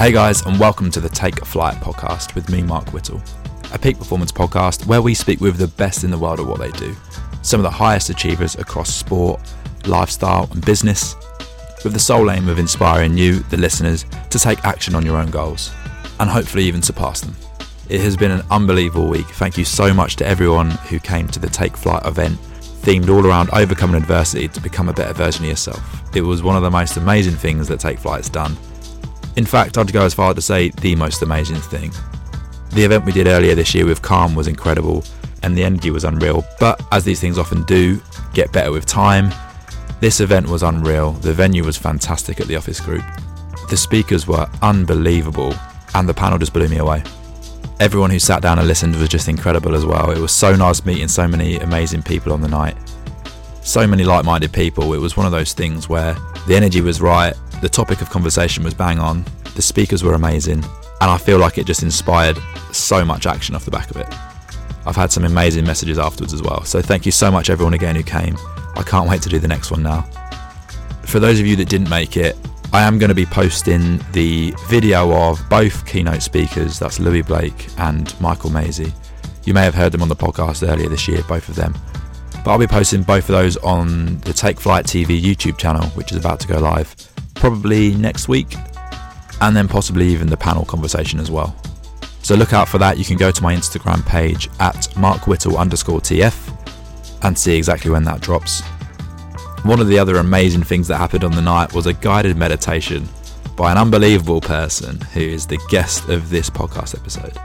Hey guys, and welcome to the Take Flight podcast with me, Mark Whittle, a peak performance podcast where we speak with the best in the world at what they do, some of the highest achievers across sport, lifestyle, and business, with the sole aim of inspiring you, the listeners, to take action on your own goals and hopefully even surpass them. It has been an unbelievable week. Thank you so much to everyone who came to the Take Flight event, themed all around overcoming adversity to become a better version of yourself. It was one of the most amazing things that Take Flight's done in fact, I'd go as far as to say the most amazing thing. The event we did earlier this year with Calm was incredible and the energy was unreal, but as these things often do, get better with time. This event was unreal. The venue was fantastic at the office group. The speakers were unbelievable and the panel just blew me away. Everyone who sat down and listened was just incredible as well. It was so nice meeting so many amazing people on the night. So many like minded people. It was one of those things where the energy was right, the topic of conversation was bang on, the speakers were amazing, and I feel like it just inspired so much action off the back of it. I've had some amazing messages afterwards as well, so thank you so much everyone again who came. I can't wait to do the next one now. For those of you that didn't make it, I am going to be posting the video of both keynote speakers, that's Louis Blake and Michael Maisie. You may have heard them on the podcast earlier this year, both of them. But I'll be posting both of those on the Take Flight TV YouTube channel, which is about to go live probably next week, and then possibly even the panel conversation as well. So look out for that. You can go to my Instagram page at markwhittle underscore TF and see exactly when that drops. One of the other amazing things that happened on the night was a guided meditation by an unbelievable person who is the guest of this podcast episode.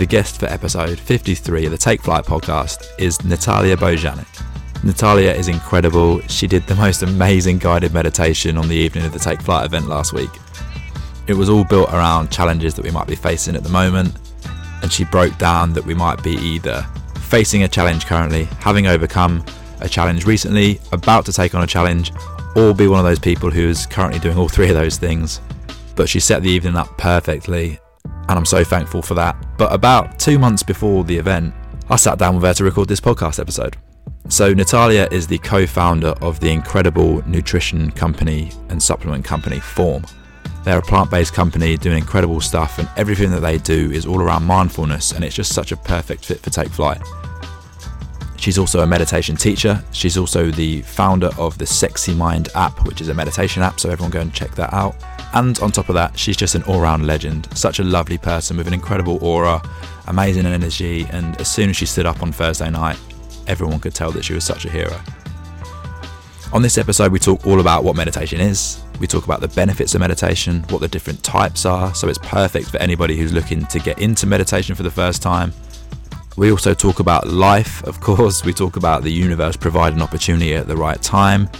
The guest for episode 53 of the Take Flight podcast is Natalia Bojanic. Natalia is incredible. She did the most amazing guided meditation on the evening of the Take Flight event last week. It was all built around challenges that we might be facing at the moment, and she broke down that we might be either facing a challenge currently, having overcome a challenge recently, about to take on a challenge, or be one of those people who is currently doing all three of those things. But she set the evening up perfectly, and I'm so thankful for that. But about two months before the event, I sat down with her to record this podcast episode. So, Natalia is the co founder of the incredible nutrition company and supplement company Form. They're a plant based company doing incredible stuff, and everything that they do is all around mindfulness, and it's just such a perfect fit for Take Flight. She's also a meditation teacher. She's also the founder of the Sexy Mind app, which is a meditation app, so everyone go and check that out. And on top of that, she's just an all round legend. Such a lovely person with an incredible aura, amazing energy, and as soon as she stood up on Thursday night, everyone could tell that she was such a hero. On this episode, we talk all about what meditation is. We talk about the benefits of meditation, what the different types are, so it's perfect for anybody who's looking to get into meditation for the first time. We also talk about life, of course. We talk about the universe providing opportunity at the right time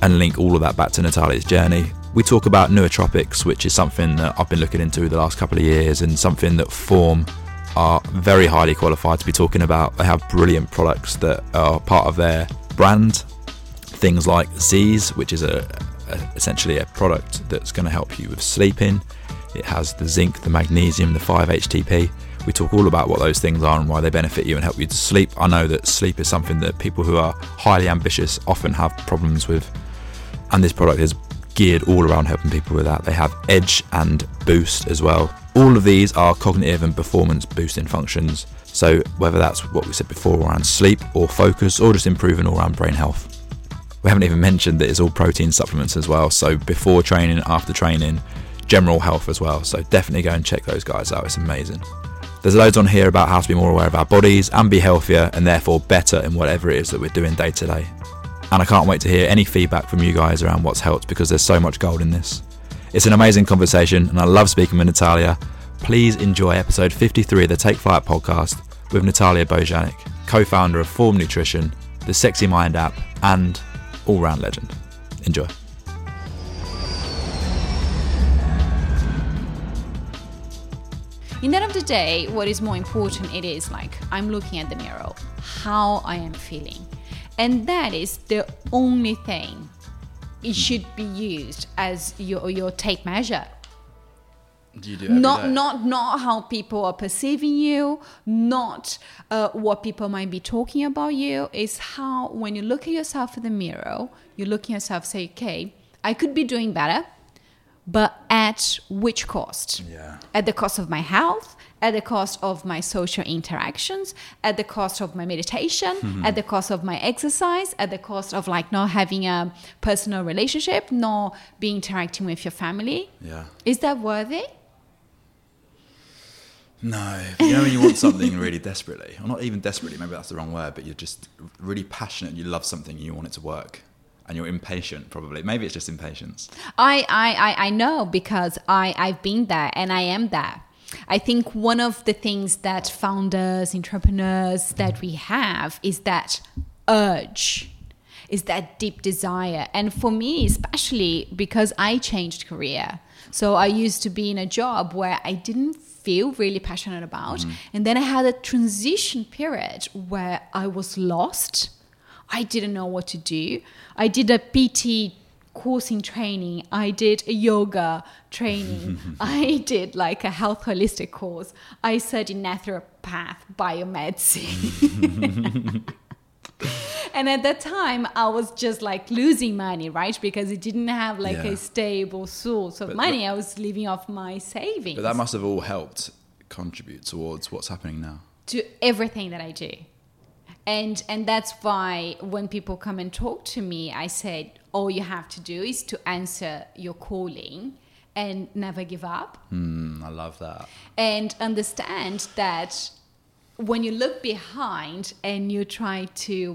and link all of that back to Natalia's journey. We talk about nootropics, which is something that I've been looking into the last couple of years and something that Form are very highly qualified to be talking about. They have brilliant products that are part of their brand. Things like Z's, which is a, a essentially a product that's going to help you with sleeping. It has the zinc, the magnesium, the 5-HTP. We talk all about what those things are and why they benefit you and help you to sleep. I know that sleep is something that people who are highly ambitious often have problems with, and this product is geared all around helping people with that. They have Edge and Boost as well, all of these are cognitive and performance boosting functions. So, whether that's what we said before around sleep or focus or just improving all around brain health. We haven't even mentioned that it's all protein supplements as well. So, before training, after training, general health as well. So, definitely go and check those guys out. It's amazing. There's loads on here about how to be more aware of our bodies and be healthier and therefore better in whatever it is that we're doing day to day. And I can't wait to hear any feedback from you guys around what's helped because there's so much gold in this. It's an amazing conversation, and I love speaking with Natalia. Please enjoy episode 53 of the Take Flight podcast with Natalia Bojanic, co founder of Form Nutrition, the Sexy Mind app, and all round legend. Enjoy. In the end of the day, what is more important, it is like I'm looking at the mirror, how I am feeling. And that is the only thing it should be used as your your tape measure. Do you do not day? not not how people are perceiving you, not uh, what people might be talking about you. Is how when you look at yourself in the mirror, you look at yourself, say, okay, I could be doing better. But at which cost? Yeah. At the cost of my health, at the cost of my social interactions, at the cost of my meditation, Mm-hmm. at the cost of my exercise, at the cost of like not having a personal relationship, not being interacting with your family. Yeah. Is that worthy? No, you know when you want something really desperately, or not even desperately, maybe that's the wrong word, but you're just really passionate, and you love something, and you want it to work, and you're impatient probably. Maybe it's just impatience. I, I, I, I know because I, I've been there and I am there. I think one of the things that founders, entrepreneurs that we have is that urge, is that deep desire. And for me, especially because I changed career. So I used to be in a job where I didn't feel really passionate about. Mm-hmm. And then I had a transition period where I was lost. I didn't know what to do. I did a PT course in training. I did a yoga training. I did like a health holistic course. I studied naturopath, biomedicine. and at that time, I was just like losing money, right? Because it didn't have like Yeah. a stable source of But- money. I was living off my savings But that must have all helped contribute towards what's happening now. to everything that I do. And and that's why when people come and talk to me, I said all you have to do is to answer your calling and never give up Mm, I love that. and understand that when you look behind and you try to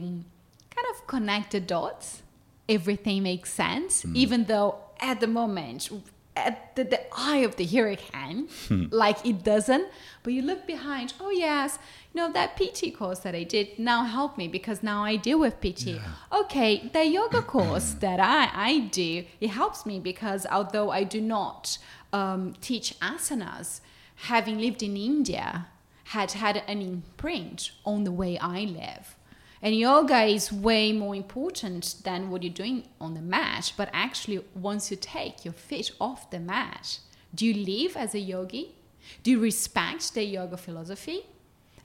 kind of connect the dots, everything makes sense, even though at the moment, at the, the eye of the hurricane, like it doesn't. But you look behind, oh, yes, you know, that PT course that I did now helped me because now I deal with PT. Okay, the yoga course that I, I do, it helps me because although I do not um, teach asanas, having lived in India, had had an imprint on the way I live. And yoga is way more important than what you're doing on the mat. But actually, once you take your feet off the mat, do you live as a yogi? Do you respect the yoga philosophy?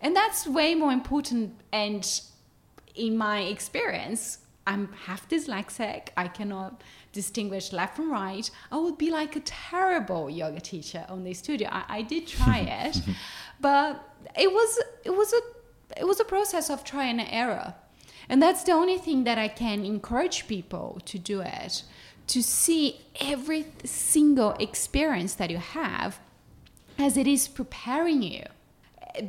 And that's way more important. And in my experience, I'm half dyslexic. I cannot distinguish left from right. I would be like a terrible yoga teacher on the studio. I, I did try it, but it was it was a it was a process of try and error. And that's the only thing that I can encourage people to do it, to see every single experience that you have as it is preparing you.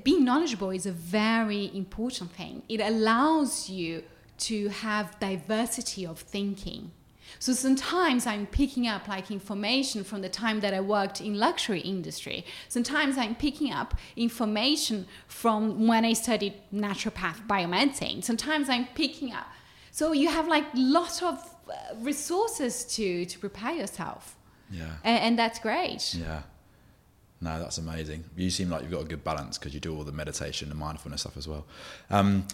Being knowledgeable is a very important thing. It allows you to have diversity of thinking. So sometimes I'm picking up like information from the time that I worked in luxury industry. Sometimes I'm picking up information from when I studied naturopath biomedicine. Sometimes I'm picking up. So you have like lots of uh, resources to to prepare yourself, Yeah. and, and that's great. Yeah. No, that's amazing. You seem like you've got a good balance because you do all the meditation and mindfulness stuff as well. Um,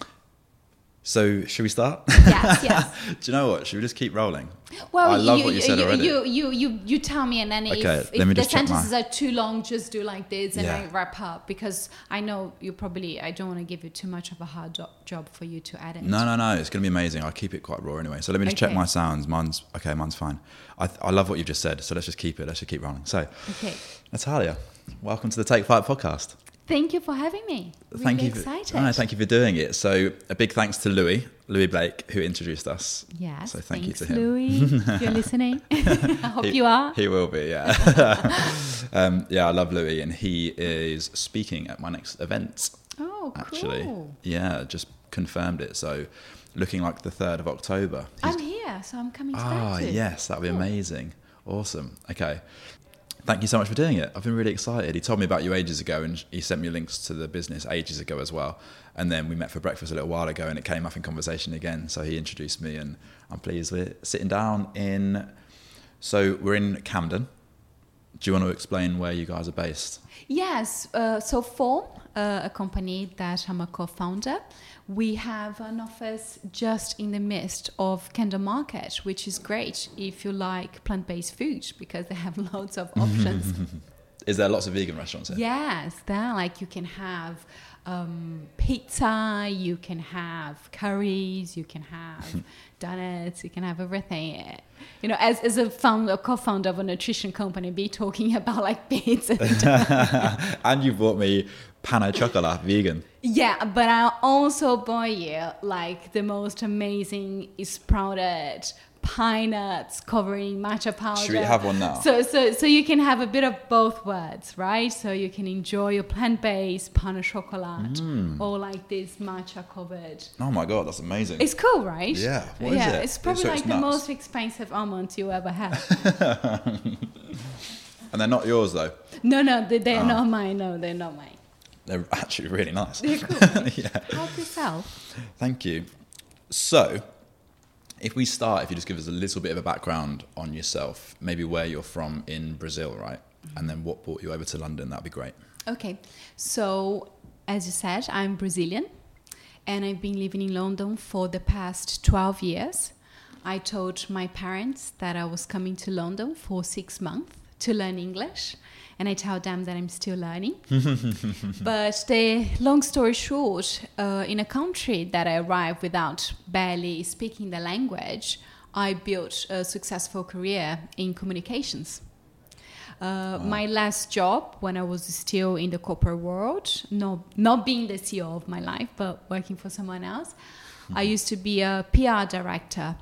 so, should we start? Yes, yes. do you know what? Should we just keep rolling? Well, I love what you said you, already. You, you, you, you tell me, and then Okay, if, if the check my- sentences are too long, just do like this, and Yeah. I wrap up because I know you probably. I don't want to give you too much of a hard jo- job for you to edit. No, no, no. It's going to be amazing. I'll keep it quite raw anyway. So let me just check my sounds. Mine's okay. Mine's fine. I, I love what you've just said. So let's just keep it. Let's just keep rolling. So, Okay. Natalia, welcome to the Take Flight podcast. Thank you for having me. Really thank you. excited. For, no, thank you for doing it. So a big thanks to Louis, Louis Blake, who introduced us. Yes. So thank thanks, you to him. Louis. if you're listening, I hope He- you are. He will be, yeah. um, yeah, I love Louis, and he is speaking at my next event. Oh, cool. Actually, yeah, just confirmed it. So, looking like the third of October. He's- I'm here, so I'm coming to Ah, that too. yes, that'd be Cool. amazing. Awesome. Okay. Thank you so much for doing it. I've been really excited. He told me about you ages ago and he sent me links to the business ages ago as well. And then we met for breakfast a little while ago and it came up in conversation again. So he introduced me and I'm pleased we're sitting down in. So we're in Camden. Do you want to explain where you guys are based? Yes, uh, so Form, uh, a company that I'm a co-founder, we have an office just in the midst of Camden Market, which is great if you like plant-based food because they have loads of options. Is there lots of vegan restaurants here? Yes, there like you can have um, pizza, you can have curries, you can have donuts, you can have everything. You know, as, as a founder, co-founder of a nutrition company, be talking about like pizza. and and you bought me pain au chocolat vegan. Yeah, but I also bought you like the most amazing sprouted pine nuts covering matcha powder. Should we have one now? So, so, so you can have a bit of both words, right? So you can enjoy your plant-based pain au chocolat Mm. or like this matcha covered. Oh my god, that's amazing. It's cool, right? Yeah, what is yeah, it? it's probably So like it's the most expensive almond you ever had. and they're not yours though. no, no, they, they're Oh. not mine. No, they're not mine. They're actually really nice. They're cool. Right? yeah. Help yourself. Thank you. So, if we start, if you just give us a little bit of a background on yourself, maybe where you're from in Brazil, right? And then what brought you over to London, that'd be great. Okay, so as you said, I'm Brazilian and I've been living in London for the past 12 years. I told my parents that I was coming to London for six months to learn English, and I tell them that I'm still learning. but the long story short, uh, in a country that I arrived without barely speaking the language, I built a successful career in communications. Uh, My last job, when I was still in the corporate world, no, not being the CEO of my life, but working for someone else, I used to be a PR director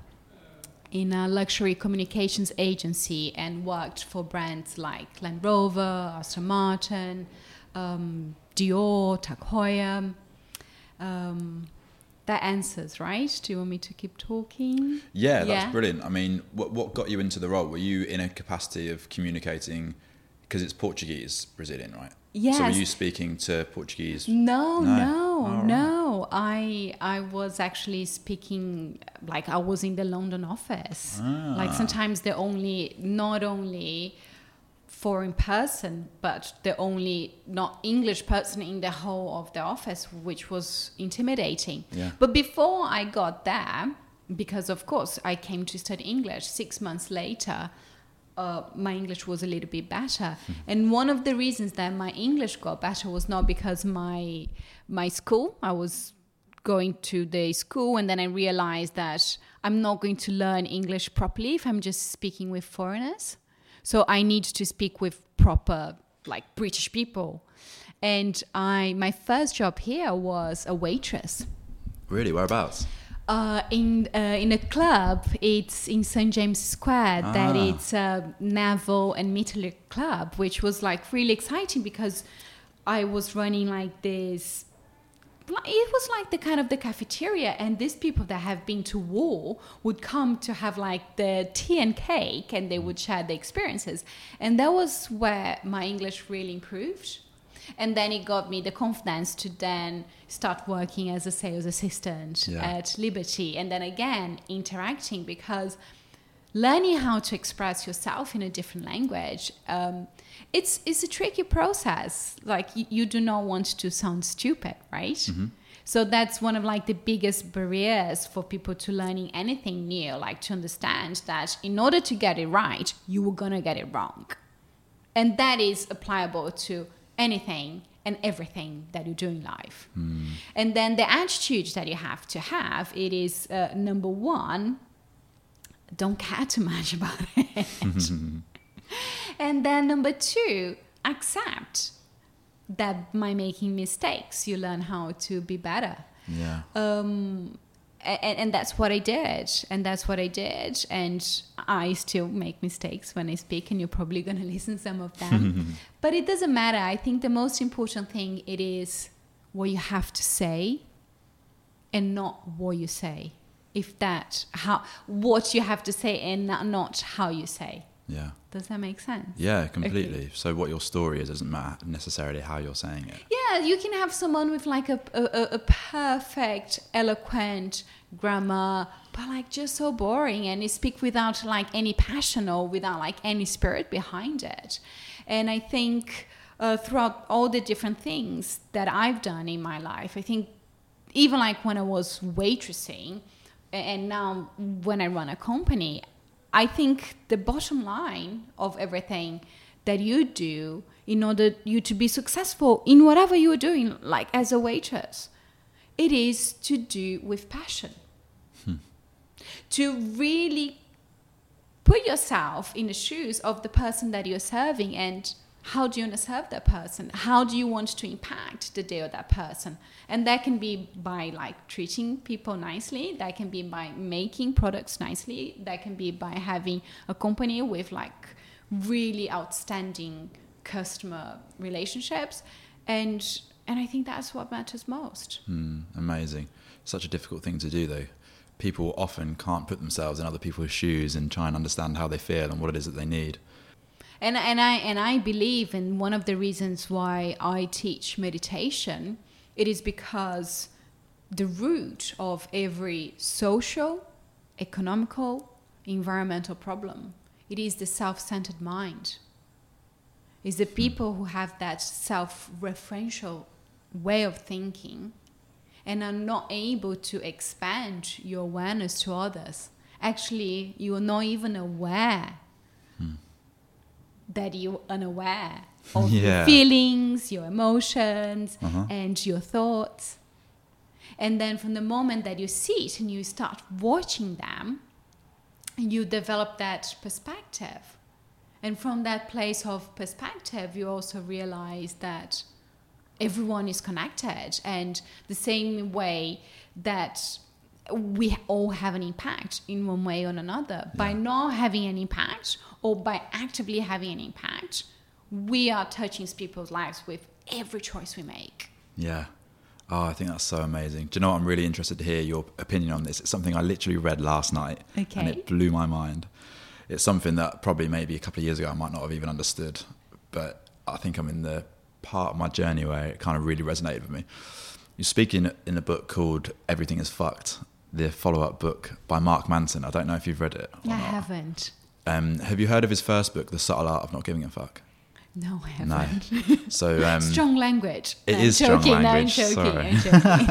in a luxury communications agency and worked for brands like Land Rover, Aston Martin, um, Dior, Tag Heuer. Um, that answers, right? Do you want me to keep talking? Yeah, that's Yeah. brilliant. I mean, what, what got you into the role? Were you in a capacity of communicating, because it's Portuguese Brazilian, right? So were you speaking to Portuguese? No, No. no, right. no. I I was actually speaking like I was in the London office. Like Ah. sometimes the only not only foreign person, but the only not English person in the whole of the office, which was intimidating. Yeah. But before I got there, because of course I came to study English six months later, uh, my English was a little bit better. and one of the reasons that my English got better was not because my my school, I was going to the school and then I realized that I'm not going to learn English properly if I'm just speaking with foreigners. So I need to speak with proper like British people. And I my first job here was a waitress. Really? Whereabouts? Uh, in uh, in a club, it's in St James Square. That Ah. it's a naval and military club, which was like really exciting because I was running like this. It was like the kind of the cafeteria, and these people that have been to war would come to have like the tea and cake, and they would share the experiences, and that was where my English really improved and then it got me the confidence to then start working as a sales assistant Yeah. at Liberty. And then again interacting because learning how to express yourself in a different language um, it's it's a tricky process. Like you, you do not want to sound stupid right? So that's one of like the biggest barriers for people to learning anything new like to understand that in order to get it right you were gonna get it wrong. And that is applicable to anything and everything that you do in life. And then the attitude that you have to have it is uh, number one don't care too much about it. And then number two accept that by making mistakes you learn how to be better. Yeah. um, and, and that's what I did, and that's what I did, and I still make mistakes when I speak, and you're probably going to listen some of them, but it doesn't matter. I think the most important thing it is what you have to say, and not what you say. If that how what you have to say, and not, not how you say. Yeah. Does that make sense? Yeah, completely. So what your story is doesn't matter necessarily how you're saying it. Yeah, you can have someone with like a, a, a perfect, eloquent grammar, but like just so boring and you speak without like any passion or without like any spirit behind it. And I think uh, throughout all the different things that I've done in my life, I think even like when I was waitressing and now when I run a company, I think the bottom line of everything that you do in order you to be successful in whatever you're doing, like as a waitress. It is to do with passion. Hmm. To really put yourself in the shoes of the person that you're serving and how do you want to serve that person how do you want to impact the day of that person and that can be by like treating people nicely that can be by making products nicely that can be by having a company with like really outstanding customer relationships and and i think that's what matters most Hmm, amazing. Such a difficult thing to do, though. People often can't put themselves in other people's shoes and try and understand how they feel and what it is that they need. And and I and I believe in one of the reasons why I teach meditation, it is because the root of every social, economical, environmental problem, it is the self-centered mind. Is the people who have that self-referential way of thinking and are not able to expand your awareness to others. Actually, you are not even aware that you're unaware of Yeah. your feelings, your emotions, Uh-huh. and your thoughts. And then from the moment that you see it and you start watching them, you develop that perspective. And from that place of perspective, you also realize that everyone is connected and the same way that we all have an impact in one way or another by not having an impact or by actively having an impact we are touching people's lives with every choice we make Yeah. Oh, I think that's so amazing. Do you know what? I'm really interested to hear your opinion on this. It's something I literally read last night and it blew my mind. It's something that probably maybe a couple of years ago I might not have even understood, but I think I'm in the part of my journey where it kind of really resonated with me. You're speaking in a book called Everything is Fucked, the follow up book by Mark Manson. I don't know if you've read it. I not. haven't Um, have you heard of his first book, The Subtle Art of Not Giving a Fuck? no i haven't So um, strong language it I'm is strong joking, no, I'm language, joking, sorry.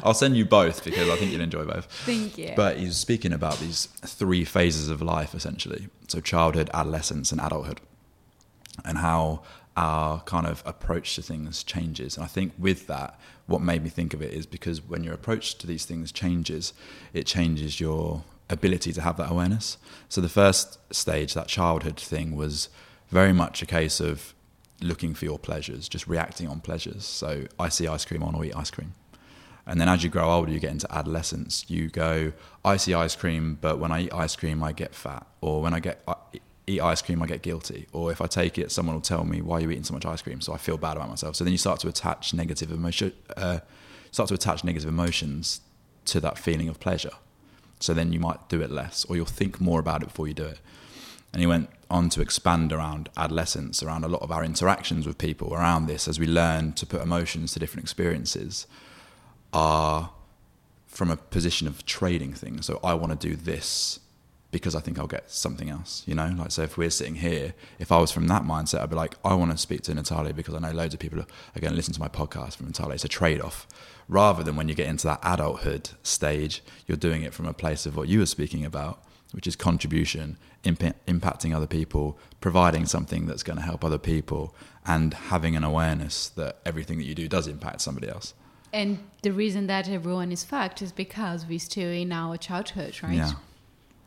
I'll send you both because I think you'll enjoy both. thank you But he's speaking about these three phases of life essentially. So childhood, adolescence, and adulthood. And how our kind of approach to things changes. And I think with that, what made me think of it is because when your approach to these things changes, it changes your ability to have that awareness. So the first stage, that childhood thing, was very much a case of looking for your pleasures, just reacting on pleasures. So I see ice cream, I want to eat ice cream. And then as you grow older, you get into adolescence. You go, I see ice cream, but when I eat ice cream, I get fat. Or when I get eat ice cream, I get guilty. Or if I take it, someone will tell me, why are you eating so much ice cream? So I feel bad about myself. So then you start to attach negative emotion, uh, start to attach negative emotions to that feeling of pleasure. So then you might do it less, or you'll think more about it before you do it. And he went on to expand around adolescence, around a lot of our interactions with people around this as we learn to put emotions to different experiences are from a position of trading things. So I want to do this because I think I'll get something else, you know? Like, so if we're sitting here, if I was from that mindset, I'd be like, I want to speak to Natalia because I know loads of people are going to listen to my podcast from Natalia. It's a trade off. Rather than when you get into that adulthood stage, you're doing it from a place of what you were speaking about, which is contribution, imp- impacting other people, providing something that's going to help other people, and having an awareness that everything that you do does impact somebody else. and the reason that everyone is fucked is because we're still in our childhood right Yeah.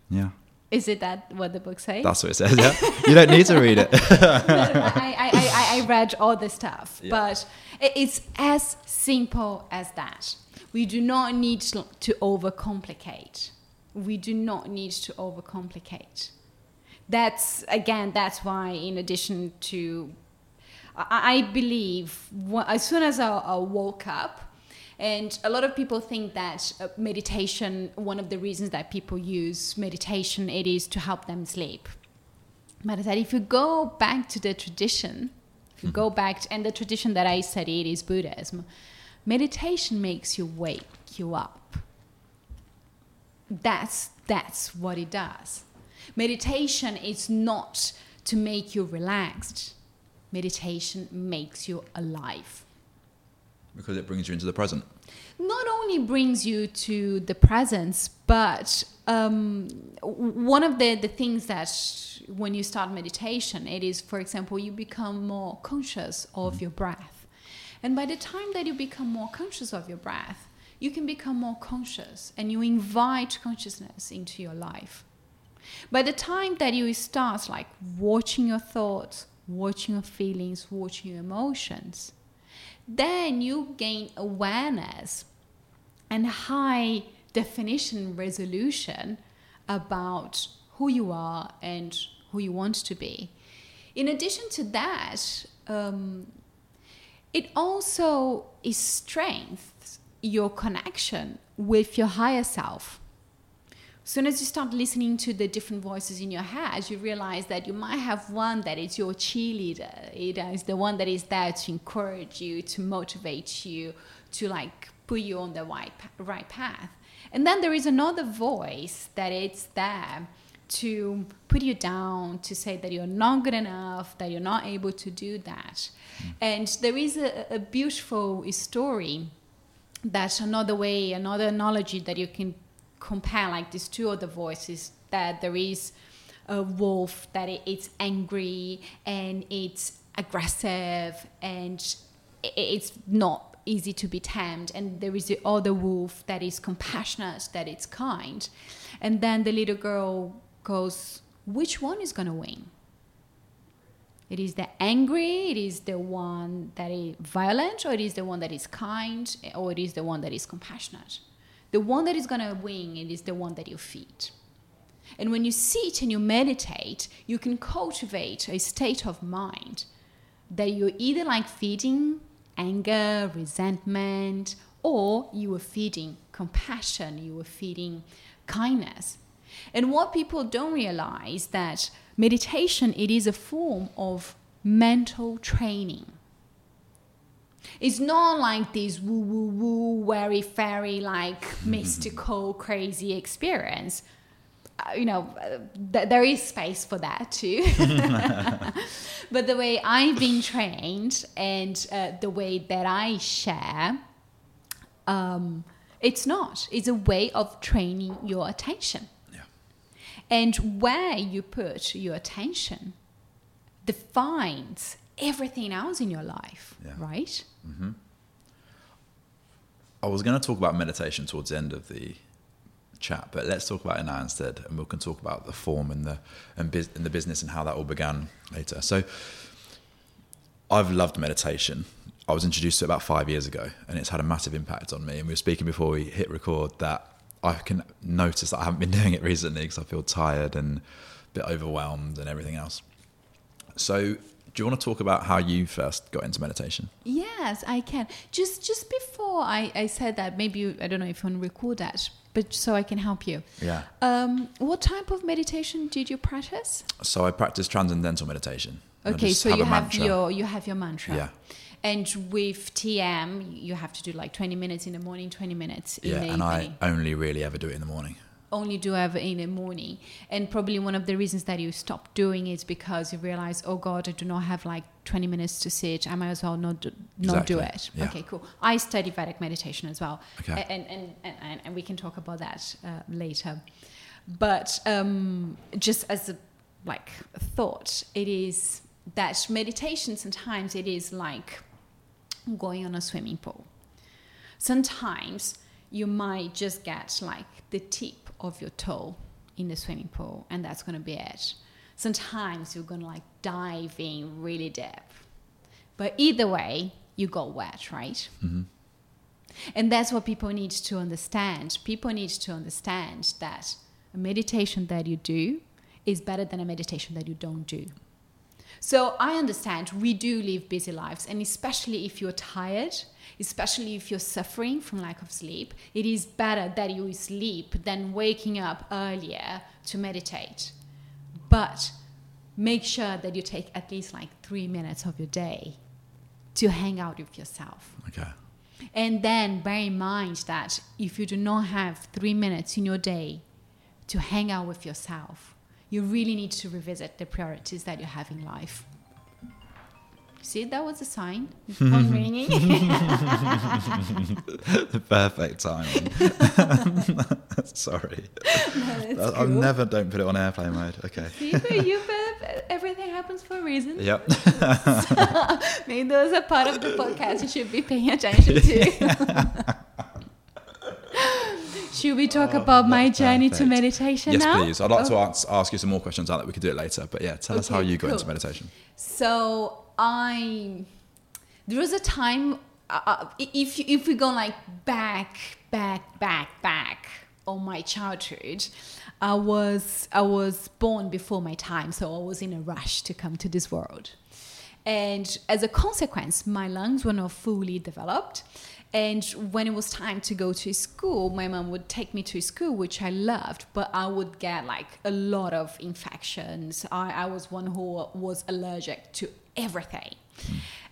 Yeah. Is it that what the book says That's what it says, yeah. you don't need to read it. I, I, I, I read all the stuff, Yeah. but it's as simple as that. We do not need to, to overcomplicate. We do not need to overcomplicate. That's again. That's why, in addition to, I, I believe as soon as I, I woke up, and a lot of people think that uh, meditation. One of the reasons that people use meditation it is to help them sleep. But I said, if you go back to the tradition, if you go back, to, and the tradition that I studied is Buddhism, meditation makes you wake you up. That's that's what it does. Meditation is not to make you relaxed. Meditation makes you alive. Because it brings you into the present. not only brings you to the presence, but um, one of the, the things that when you start meditation, it is, for example, you become more conscious of your breath. And by the time that you become more conscious of your breath, you can become more conscious and you invite consciousness into your life. By the time that you start like watching your thoughts, watching your feelings, watching your emotions, then you gain awareness and high definition resolution about who you are and who you want to be. In addition to that, um, it also is your connection with your higher self. Soon as you start listening to the different voices in your head, you realize that you might have one that is your cheerleader. It is the one that is there to encourage you, to motivate you, to like put you on the right right path. And then there is another voice that it's there to put you down, to say that you're not good enough, that you're not able to do that. Mm. And there is a, a beautiful story that's another way, another analogy that you can compare like these two other voices that there is a wolf that it, it's angry and it's aggressive and i- it's not easy to be tamed and there is the other wolf that is compassionate that it's kind and then the little girl goes which one is going to win it is the angry, it is the one that is violent, or it is the one that is kind, or it is the one that is compassionate. The one that is going to win, it is the one that you feed. And when you sit and you meditate, you can cultivate a state of mind that you're either like feeding anger, resentment, or you are feeding compassion, you are feeding kindness. And what people don't realize that meditation it is a form of mental training. It's not like this woo woo woo, very fairy like mystical crazy experience. Uh, you know, uh, th- there is space for that too. but the way I've been trained and uh, the way that I share, um, it's not. It's a way of training your attention. Yeah. And where you put your attention defines everything else in your life, Yeah. right? Mm-hmm. I was going to talk about meditation towards the end of the chat, but let's talk about it now instead, and we can talk about the form and the and, bus- and the business and how that all began later. So, I've loved meditation. I was introduced to it about five years ago, and it's had a massive impact on me. And we were speaking before we hit record that I can notice that I haven't been doing it recently because I feel tired and a bit overwhelmed and everything else. So, do you want to talk about how you first got into meditation? Yes, I can. Just just before I, I said that, maybe you, I don't know if you want to record that, but so I can help you. Yeah. Um, what type of meditation did you practice? So I practice transcendental meditation. Okay, so you have mantra. your you have your mantra. Yeah. And with TM, you have to do like 20 minutes in the morning, 20 minutes in yeah, the and I only really ever do it in the morning. Only do ever in the morning. And probably one of the reasons that you stop doing it is because you realize, oh God, I do not have like 20 minutes to sit. I might as well not do, not do it. Yeah. Okay, cool. I study Vedic meditation as well. Okay. And, and, and, and, and we can talk about that uh, later. But um, just as a like thought, it is that meditation sometimes it is like going on a swimming pool. Sometimes you might just get like the tip of your toe in the swimming pool, and that's going to be it. Sometimes you're going to like dive in really deep. But either way, you got wet, right? Mm-hmm. And that's what people need to understand. People need to understand that a meditation that you do is better than a meditation that you don't do. So I understand we do live busy lives, and especially if you're tired, especially if you're suffering from lack of sleep, it is better that you sleep than waking up earlier to meditate. But make sure that you take at least like three minutes of your day to hang out with yourself. Okay. And then bear in mind that if you do not have three minutes in your day to hang out with yourself, you really need to revisit the priorities that you have in life. See, that was a sign. Phone ringing. the perfect timing. Sorry. That's I'll cool. never don't put it on airplane mode. Okay. See, you, but everything happens for a reason. Yep. Maybe those are part of the podcast you should be paying attention to. should we talk about oh, my Oh, journey to perfect. meditation yes, now? please. I'd like to Oh. ask, ask you some more questions out that we could do it later. But yeah, tell us how you got into meditation. So I, there was a time. Uh, uh, if if we go like back, back, back, back on my childhood, I was I was born before my time, so I was in a rush to come to this world, and as a consequence, my lungs were not fully developed. And when it was time to go to school, my mom would take me to school, which I loved, but I would get like a lot of infections. I, I was one who was allergic to everything.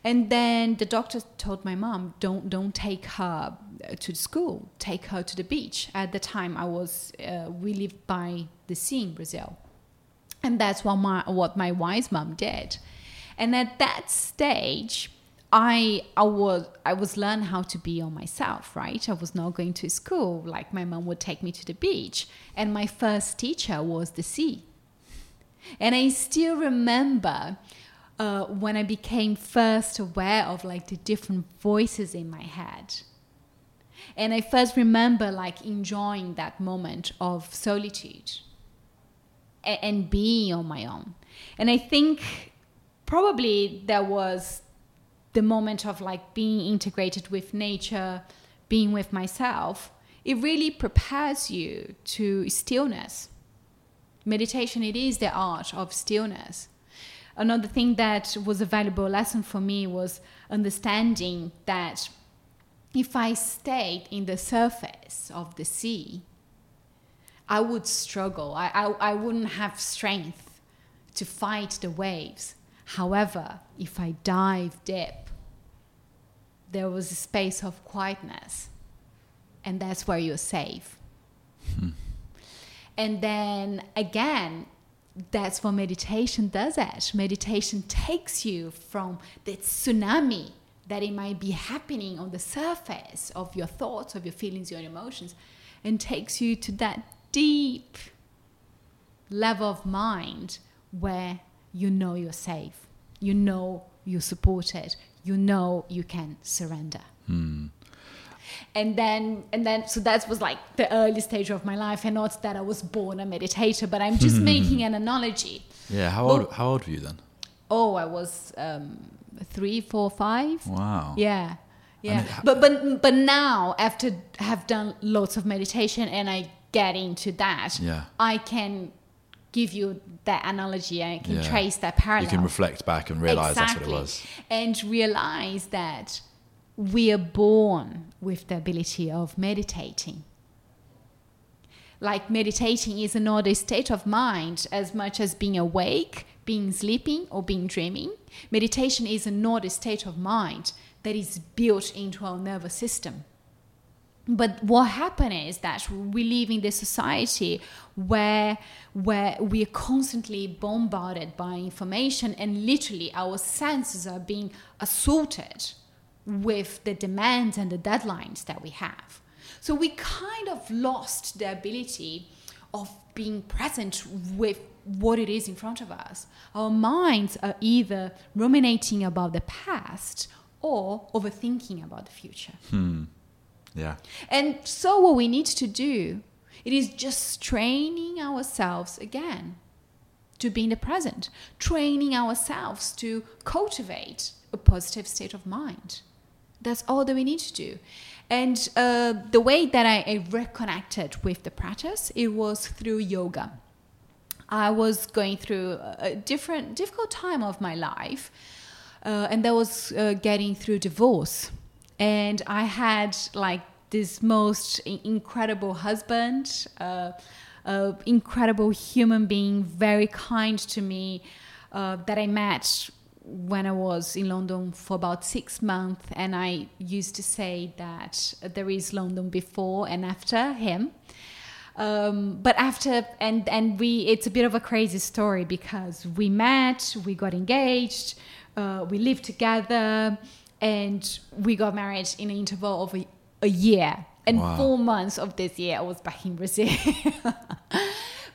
And then the doctor told my mom, "Don't don't take her uh, to school. Take her to the beach." At the time, I was uh, we lived by the sea in Brazil, and that's what my what my wise mom did. And at that stage, I I was I was learning how to be on myself, right? I was not going to school. Like my mom would take me to the beach, and my first teacher was the sea. And I still remember uh, when I became first aware of like the different voices in my head. And I first remember like enjoying that moment of solitude a- and being on my own. And I think probably there was the moment of like being integrated with nature, being with myself. It really prepares you to stillness. Meditation, it is the art of stillness. Another thing that was a valuable lesson for me was understanding that if I stayed in the surface of the sea, I would struggle. I, I, I wouldn't have strength to fight the waves. However, if I dive deep, there was a space of quietness, and that's where you're safe. Hmm. And then again, that's what meditation does it. Meditation takes you from the tsunami that it might be happening on the surface of your thoughts, of your feelings, your emotions, and takes you to that deep level of mind where you know you're safe, you know you're supported, you know you can surrender. Hmm. And then, and then, so that was like the early stage of my life, and not that I was born a meditator, but I'm just making an analogy. Yeah. How Well- old? How old were you then? Oh, I was um, three, four, five. Wow. Yeah, yeah. it but but but now after have done lots of meditation and I get into that, Yeah. I can give you that analogy. And I can Yeah. trace that parallel. You can reflect back and realize that's what it was. And realize that we are born with the ability of meditating. Like meditating is another state of mind as much as being awake, being sleeping, or being dreaming. Meditation is another state of mind that is built into our nervous system. But what happened is that we live in this society where where we are constantly bombarded by information and literally our senses are being assaulted with the demands and the deadlines that we have. So we kind of lost the ability of being present with what it is in front of us. Our minds are either ruminating about the past or overthinking about the future. Hmm. Yeah. And so what we need to do, it is just training ourselves again to be in the present, training ourselves to cultivate a positive state of mind. That's all that we need to do. And uh, the way that I, I reconnected with the practice, it was through yoga. I was going through a different, difficult time of my life, uh, and that was uh, getting through divorce. And I had like this most incredible husband, uh, incredible human being, very kind to me, uh, that I met when I was in London for about six months. And I used to say that there is London before and after him. Um, but after and and we it's a bit of a crazy story because we met we got engaged uh, we lived together, and we got married in an interval of a, a year. And Wow. four months of this year, I was back in Brazil.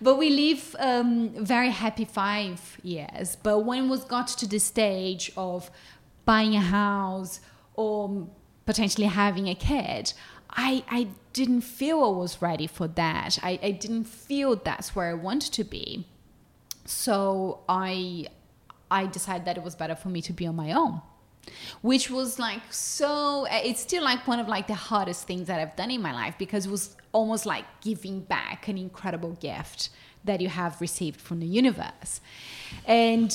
but we live um, very happy five years. But when was got to the stage of buying a house or potentially having a kid, I, I didn't feel I was ready for that. I, I didn't feel that's where I wanted to be. So I I decided that it was better for me to be on my own. Which was like so it's still like one of like the hardest things that I've done in my life because it was almost like giving back an incredible gift that you have received from the universe. And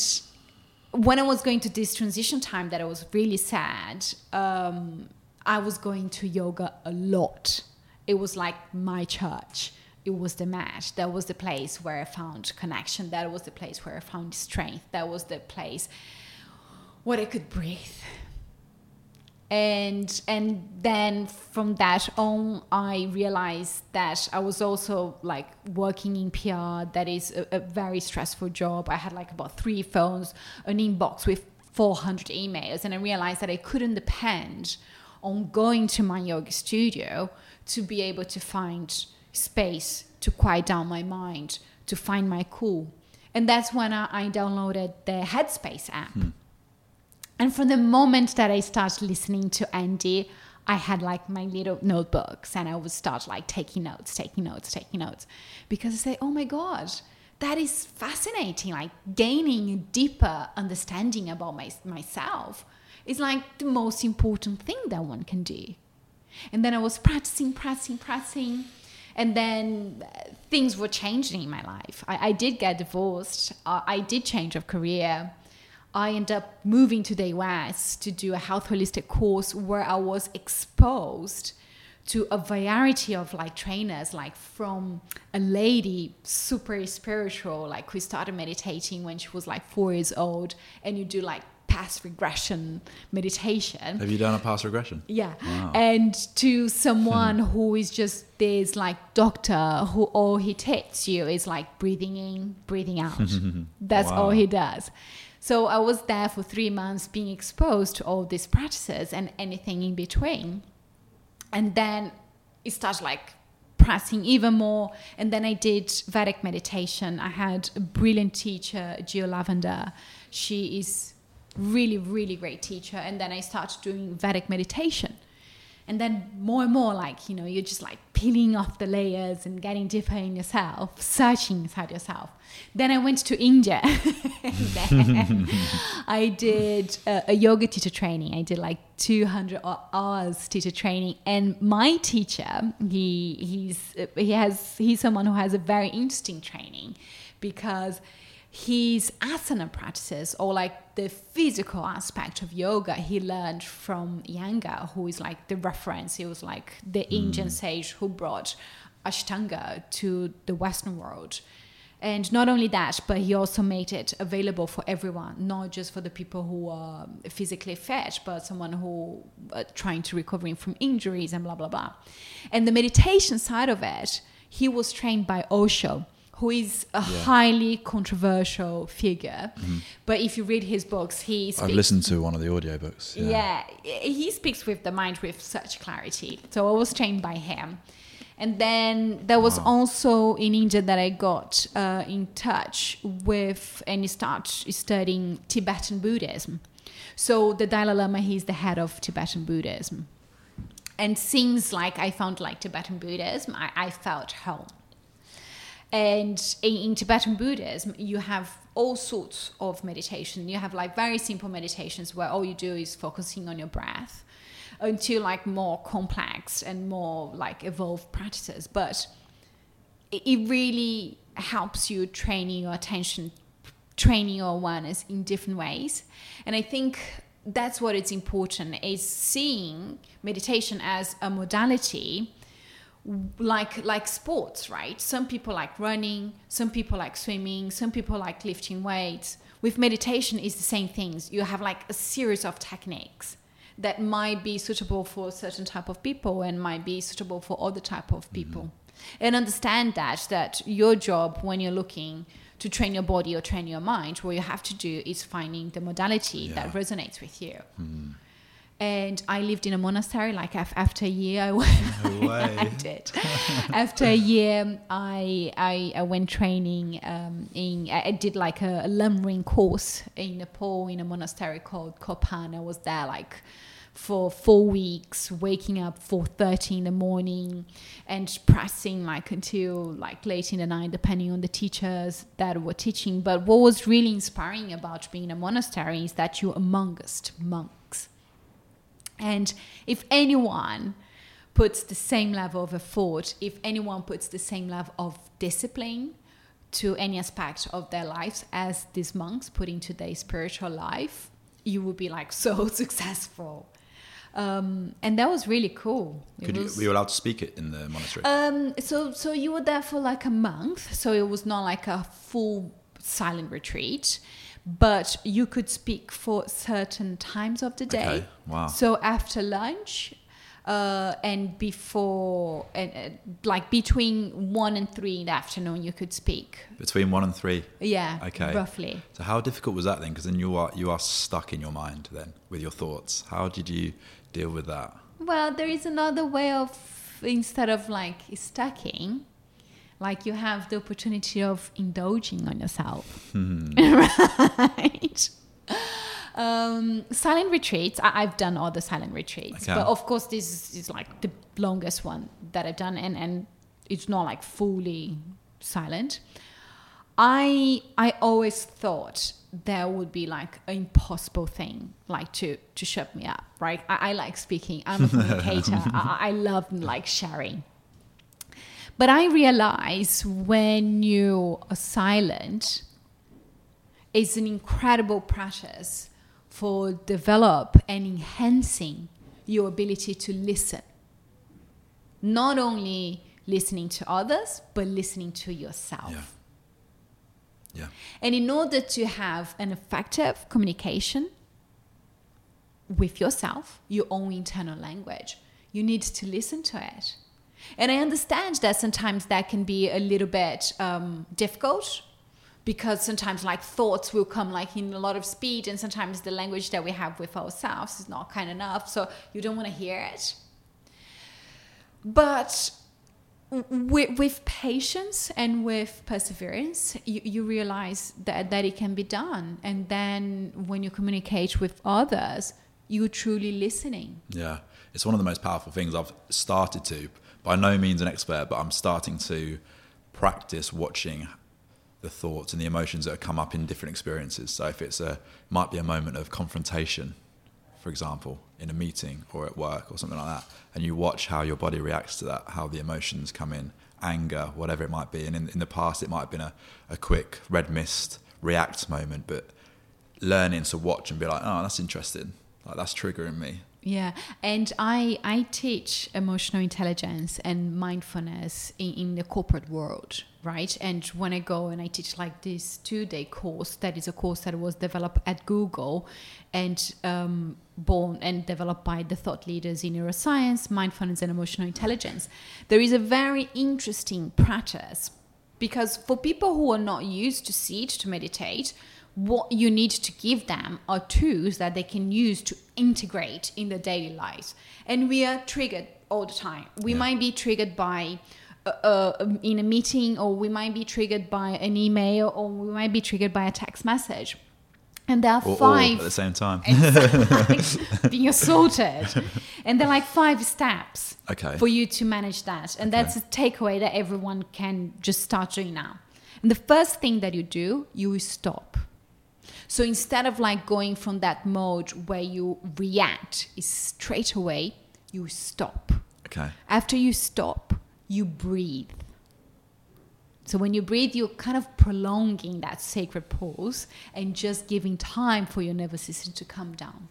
when I was going to this transition time that I was really sad, um, I was going to yoga a lot. It was like my church. It was the mat. That was the place where I found connection. That was the place where I found strength. That was the place where I could breathe. And and then from that on, I realized that I was also like working in PR. That is a, a very stressful job. I had like about three phones, an inbox with 400 emails, and I realized that I couldn't depend on going to my yoga studio to be able to find space to quiet down my mind, to find my cool. And that's when I, I downloaded the Headspace app. Hmm. And from the moment that I started listening to Andy, I had like my little notebooks and I would start like taking notes, taking notes, taking notes. Because I say, oh my God, that is fascinating. Like gaining a deeper understanding about my, myself is like the most important thing that one can do. And then I was practicing, practicing, practicing. And then uh, things were changing in my life. I, I did get divorced. Uh, I did change of career. I ended up moving to the US to do a health holistic course where I was exposed to a variety of like trainers, like from a lady super spiritual, like who started meditating when she was like four years old, and you do like past regression meditation. Have you done a past regression? Yeah. Wow. And to someone hmm. who is just this like doctor who all he takes you is like breathing in, breathing out. That's Wow. all he does. So I was there for three months being exposed to all these practices and anything in between. And then it started like pressing even more. And then I did Vedic meditation. I had a brilliant teacher, Gio Lavender. She is really, really great teacher. And then I started doing Vedic meditation. And then more and more, like, you know, you're just like peeling off the layers and getting deeper in yourself, searching inside yourself. Then I went to India. I did a, a yoga teacher training. I did like 200 hours teacher training. And my teacher, he, he's, he has, he's someone who has a very interesting training because his asana practices or like the physical aspect of yoga he learned from Iyengar, who is like the reference. He was like the hmm. Indian sage who brought Ashtanga to the Western world. And not only that, but he also made it available for everyone, not just for the people who are physically fit, but someone who are trying to recovering from injuries and blah blah blah. And the meditation side of it, he was trained by Osho, who is a highly controversial figure. But if you read his books, he speaks I've listened to one of the audiobooks. yeah. he speaks with the mind with such clarity. So I was trained by him. And then there was also in India that I got uh, in touch with and start studying Tibetan Buddhism. So the Dalai Lama, he's the head of Tibetan Buddhism. And since like I found like Tibetan Buddhism, I, I felt home. And in, Tibetan Buddhism, you have all sorts of meditation. You have like very simple meditations where all you do is focusing on your breath until like more complex and more like evolved practices. But it really helps you training your attention, training your awareness in different ways. And I think that's what it's important is seeing meditation as a modality like like sports right some people like running some people like swimming some people like lifting weights with meditation is the same things you have like a series of techniques that might be suitable for a certain type of people and might be suitable for other type of mm-hmm. people and understand that that your job when you're looking to train your body or train your mind. What you have to do is finding the modality Yeah. that resonates with you. Mm-hmm. And I lived in a monastery. Like af- after a year, I went. No. I did. After a year, I I, I went training um, in. I did like a, a Lamrim course in Nepal in a monastery called Kopan. I was there like for four weeks, waking up four thirty in the morning, and pressing like until like late in the night, depending on the teachers that were teaching. But what was really inspiring about being in a monastery is that you're amongst monks. And if anyone puts the same level of effort, if anyone puts the same level of discipline to any aspect of their lives as these monks put into their spiritual life, you will be like so successful. Um, and that was really cool. It Could you, was- were you allowed to speak it in the monastery? um, so so you were there for like a month, so it was not like a full silent retreat, but you could speak for certain times of the day. Okay, wow. So after lunch, uh, and before and uh, like between one and three in the afternoon, you could speak. Between one and three. Yeah, Okay. roughly. So how difficult was that then? Because then you are you are stuck in your mind then with your thoughts. How did you deal with that? Well, there is another way of instead of like stacking, like you have the opportunity of indulging on yourself, right? Um, silent retreats. I, I've done all the silent retreats, Okay. but of course this is like the longest one that I've done, and and it's not like fully silent. I I always thought there would be like an impossible thing like to to shut me up, right? I, I like speaking. I'm a communicator. I, I love like sharing. But I realize when you are silent, it's an incredible practice for develop and enhancing your ability to listen. Not only listening to others, but listening to yourself. Yeah. Yeah. And in order to have an effective communication with yourself, your own internal language, you need to listen to it. And I understand that sometimes that can be a little bit um, difficult because sometimes like thoughts will come like in a lot of speed and sometimes the language that we have with ourselves is not kind enough so you don't want to hear it but with, with patience and with perseverance, you, you realize that, that it can be done. And then when you communicate with others, you're truly listening. Yeah, it's one of the most powerful things I've started to. By no means an expert, but I'm starting to practice watching the thoughts and the emotions that come up in different experiences. So if it's a might be a moment of confrontation, for example, in a meeting or at work or something like that, and you watch how your body reacts to that, how the emotions come in, anger, whatever it might be. And in, in the past, it might have been a, a quick red mist react moment, but learning to watch and be like, oh, that's interesting. Like that's triggering me. Yeah, and I I teach emotional intelligence and mindfulness in, in the corporate world, right? And when I go and I teach like this two day course, that is a course that was developed at Google and um, born and developed by the thought leaders in neuroscience, mindfulness, and emotional intelligence. There is a very interesting practice because for people who are not used to sit to meditate what you need to give them are tools that they can use to integrate in their daily lives and we are triggered all the time we Yeah. might be triggered by uh, uh, in a meeting or we might be triggered by an email or we might be triggered by a text message and there are Or five at the same time. Exactly. being assaulted. And there are like five steps Okay. for you to manage that. And Okay. that's a takeaway that everyone can just start doing now. And the first thing that you do, you stop. So instead of like going from that mode where you react is straight away, you stop. Okay. After you stop, you breathe. So when you breathe, you're kind of prolonging that sacred pause and just giving time for your nervous system to calm down.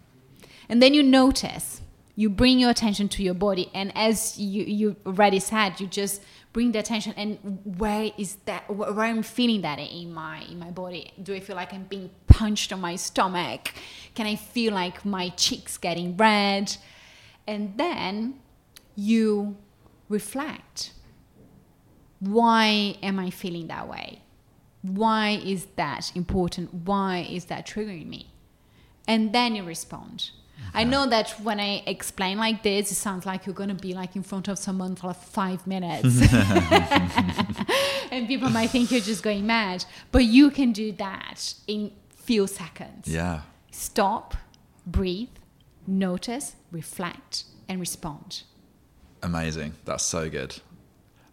And then you notice, you bring your attention to your body, and as you, you already said, you just bring the attention and where is that where I'm feeling that in my in my body. Do I feel like I'm being punched on my stomach? Can I feel like my cheeks getting red? And then you reflect why am I feeling that way? Why is that important? Why is that triggering me? And then you respond. I know that when I explain like this, it sounds like you're going to be like in front of someone for like five minutes. and people might think you're just going mad. But you can do that in few seconds. Yeah. Stop, breathe, notice, reflect, and respond. Amazing. That's so good.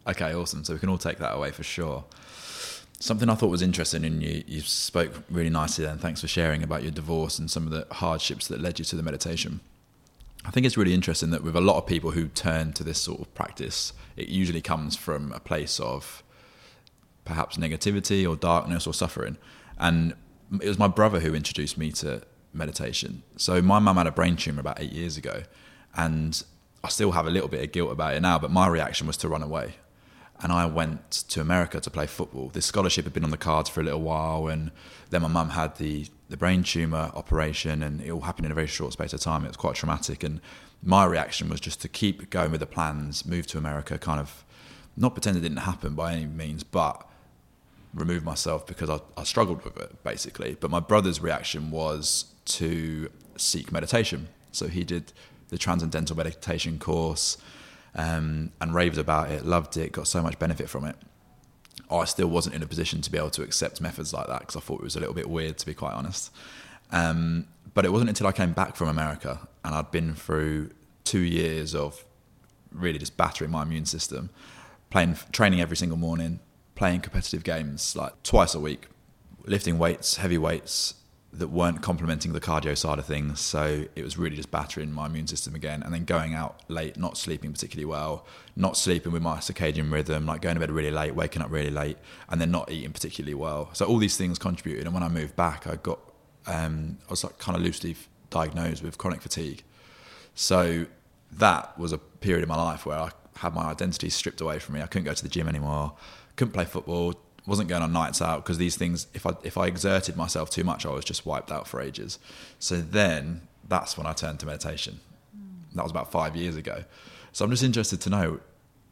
Okay, awesome. So we can all take that away for sure. Something I thought was interesting, and you, you spoke really nicely then. Thanks for sharing about your divorce and some of the hardships that led you to the meditation. I think it's really interesting that with a lot of people who turn to this sort of practice, it usually comes from a place of perhaps negativity or darkness or suffering. And it was my brother who introduced me to meditation. So my mum had a brain tumor about eight years ago, and I still have a little bit of guilt about it now. But my reaction was to run away and I went to America to play football. This scholarship had been on the cards for a little while, and then my mum had the the brain tumor operation, and it all happened in a very short space of time. It was quite traumatic, and my reaction was just to keep going with the plans, move to America, kind of not pretend it didn't happen by any means, but remove myself because I, I struggled with it basically. But my brother's reaction was to seek meditation, so he did the transcendental meditation course um, and raved about it, loved it, got so much benefit from it. I still wasn't in a position to be able to accept methods like that because I thought it was a little bit weird, to be quite honest. Um, but it wasn't until I came back from America and I'd been through two years of really just battering my immune system, playing, training every single morning, playing competitive games like twice a week, lifting weights, heavy weights, that weren't complementing the cardio side of things. So it was really just battering my immune system again. And then going out late, not sleeping particularly well, not sleeping with my circadian rhythm, like going to bed really late, waking up really late, and then not eating particularly well. So all these things contributed. And when I moved back, I got, um, I was like kind of loosely diagnosed with chronic fatigue. So that was a period in my life where I had my identity stripped away from me. I couldn't go to the gym anymore, couldn't play football, wasn't going on nights out because these things if I if I exerted myself too much I was just wiped out for ages. So then that's when I turned to meditation. That was about 5 years ago. So I'm just interested to know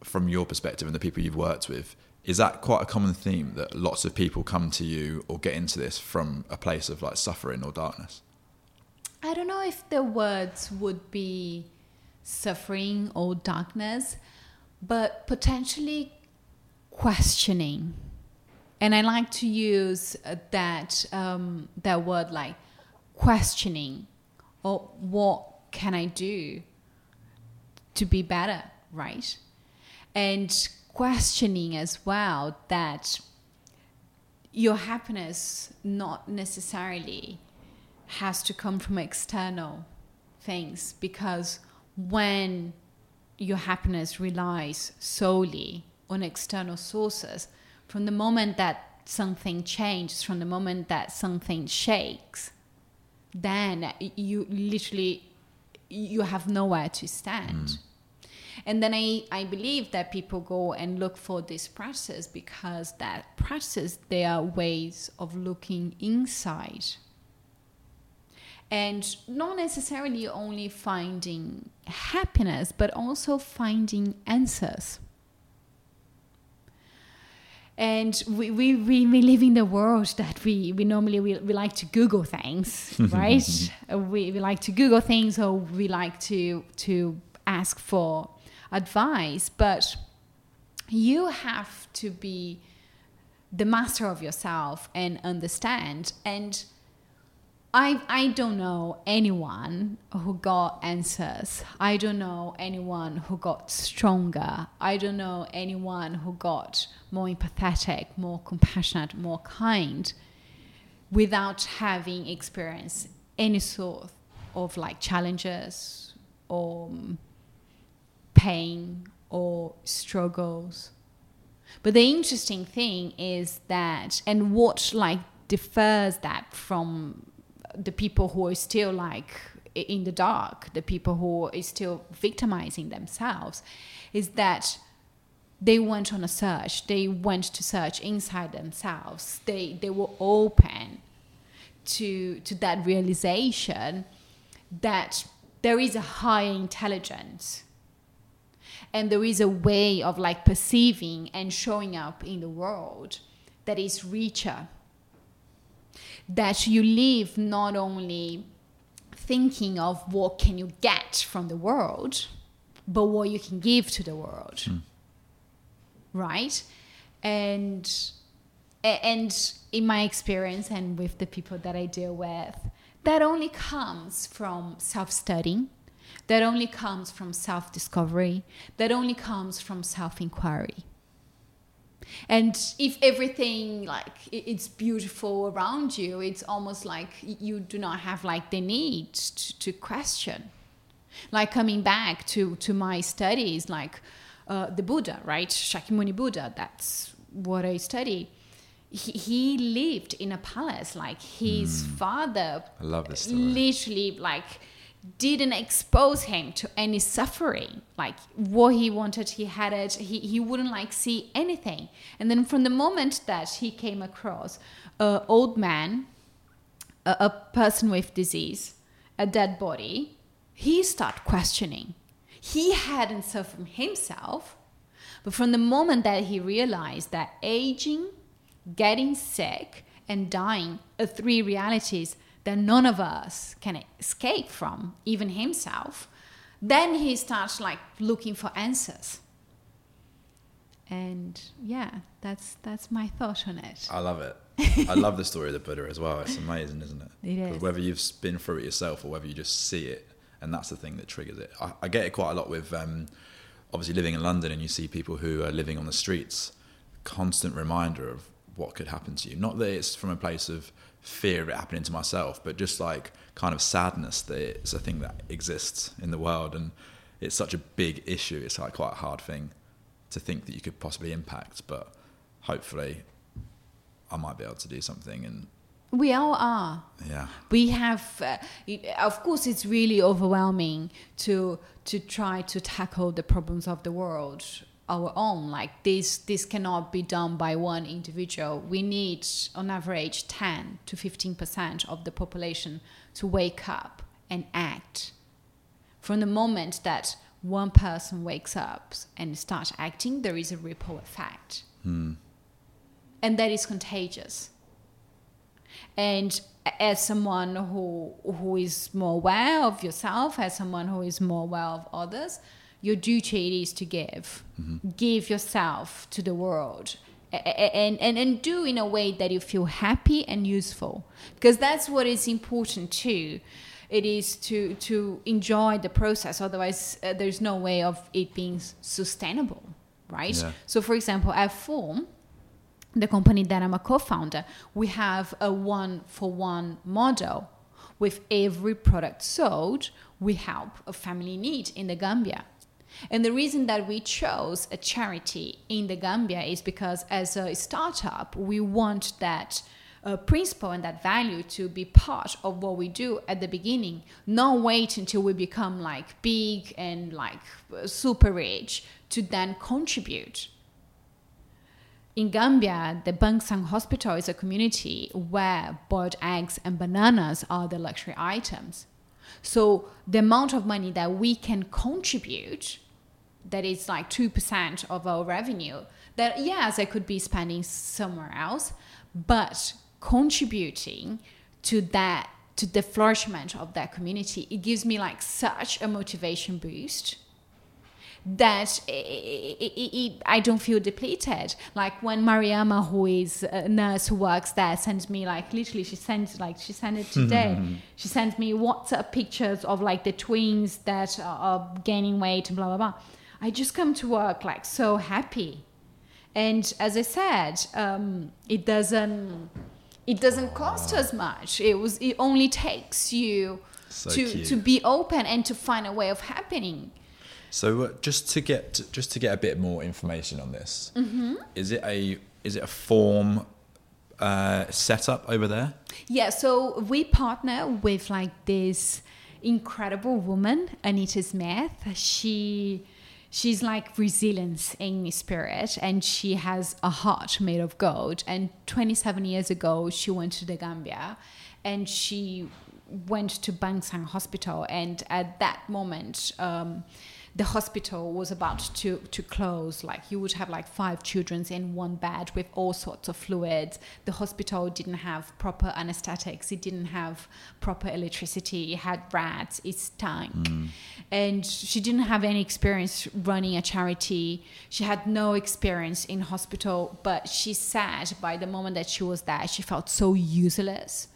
from your perspective and the people you've worked with is that quite a common theme that lots of people come to you or get into this from a place of like suffering or darkness? I don't know if the words would be suffering or darkness but potentially questioning and I like to use uh, that um, that word like questioning, or what can I do to be better, right? And questioning as well that your happiness not necessarily has to come from external things because when your happiness relies solely on external sources from the moment that something changes, from the moment that something shakes, then you literally you have nowhere to stand. Mm. And then I, I believe that people go and look for this process because that process, they are ways of looking inside. And not necessarily only finding happiness, but also finding answers and we, we, we, we live in the world that we, we normally we, we like to google things right? We, we like to google things or we like to to ask for advice. But you have to be the master of yourself and understand. And I, I don't know anyone who got answers. I don't know anyone who got stronger. I don't know anyone who got more empathetic, more compassionate, more kind without having experienced any sort of like challenges or um, pain or struggles. But the interesting thing is that, and what like differs that from the people who are still like in the dark, the people who are still victimizing themselves, is that they went on a search. They went to search inside themselves. They they were open to to that realization that there is a higher intelligence and there is a way of like perceiving and showing up in the world that is richer. That you live not only thinking of what can you get from the world, but what you can give to the world. Hmm. Right? And and in my experience and with the people that I deal with, that only comes from self-studying that only comes from self discovery, that only comes from self inquiry. And if everything like it's beautiful around you, it's almost like you do not have like the need to, to question. Like coming back to to my studies, like uh, the Buddha, right? Shakyamuni Buddha. That's what I study. He, he lived in a palace. Like his mm. father, I love this story. literally like didn't expose him to any suffering like what he wanted he had it he, he wouldn't like see anything. And then from the moment that he came across an old man a, a person with disease a dead body he started questioning. He hadn't suffered himself but from the moment that he realized that aging getting sick and dying are three realities that none of us can escape from, even himself, then he starts like looking for answers. And yeah, that's that's my thought on it. I love it. I love the story of the Buddha as well. It's amazing, isn't it? It is. Whether you've been through it yourself or whether you just see it, and that's the thing that triggers it. I, I get it quite a lot with um, obviously living in London, and you see people who are living on the streets. Constant reminder of what could happen to you. Not that it's from a place of fear of it happening to myself, but just like kind of sadness that it's a thing that exists in the world and it's such a big issue. It's like quite a hard thing to think that you could possibly impact, but hopefully I might be able to do something and we all are. Yeah. We have, uh, of course, it's really overwhelming to to try to tackle the problems of the world our own like this this cannot be done by one individual. We need on average 10 to 15% of the population to wake up and act. From the moment that one person wakes up and starts acting there is a ripple effect. Hmm. and that is contagious. And as someone who who is more aware of yourself as someone who is more aware of others your duty is to give. Mm-hmm. Give yourself to the world. And, and, and do in a way that you feel happy and useful because that's what is important too it is to to enjoy the process otherwise uh, there's no way of it being sustainable right yeah. so for example at form the company that i'm a co-founder we have a one for one model with every product sold we help a family need in the gambia and the reason that we chose a charity in the Gambia is because as a startup, we want that uh, principle and that value to be part of what we do at the beginning, not wait until we become like big and like super rich to then contribute. In Gambia, the Bansang Hospital is a community where boiled eggs and bananas are the luxury items. So the amount of money that we can contribute that is like 2% of our revenue that yes i could be spending somewhere else but contributing to that to the flourishment of that community it gives me like such a motivation boost that it, it, it, I don't feel depleted. Like when Mariama, who is a nurse who works there, sends me like literally she sends like she sent it today. she sends me WhatsApp pictures of like the twins that are gaining weight and blah blah blah. I just come to work like so happy. And as I said, um, it doesn't it doesn't cost us much. It was it only takes you so to cute. to be open and to find a way of happening. So uh, just to get just to get a bit more information on this, mm-hmm. is it a is it a form uh, setup over there? Yeah, so we partner with like this incredible woman, Anita Smith. She she's like resilience in spirit and she has a heart made of gold. And 27 years ago she went to the gambia and she went to bansang hospital. And at that moment um, the hospital was about to, to close. Like you would have like five children in one bed with all sorts of fluids. The hospital didn't have proper anesthetics. It didn't have proper electricity. It had rats. It stank. Mm. And she didn't have any experience running a charity. She had no experience in hospital. But she said by the moment that she was there, she felt so useless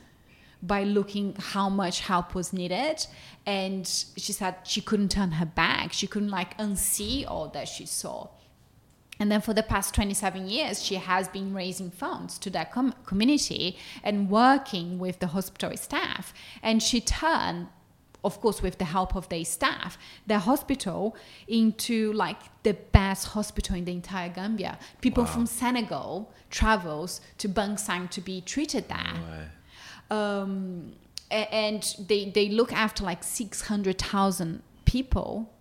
by looking how much help was needed. And she said she couldn't turn her back. She couldn't like unsee all that she saw. And then for the past 27 years she has been raising funds to that com- community and working with the hospital staff. And she turned of course with the help of their staff the hospital into like the best hospital in the entire gambia. People Wow. from senegal travels to bansang to be treated there. Um, and they, they look after like 600,000 people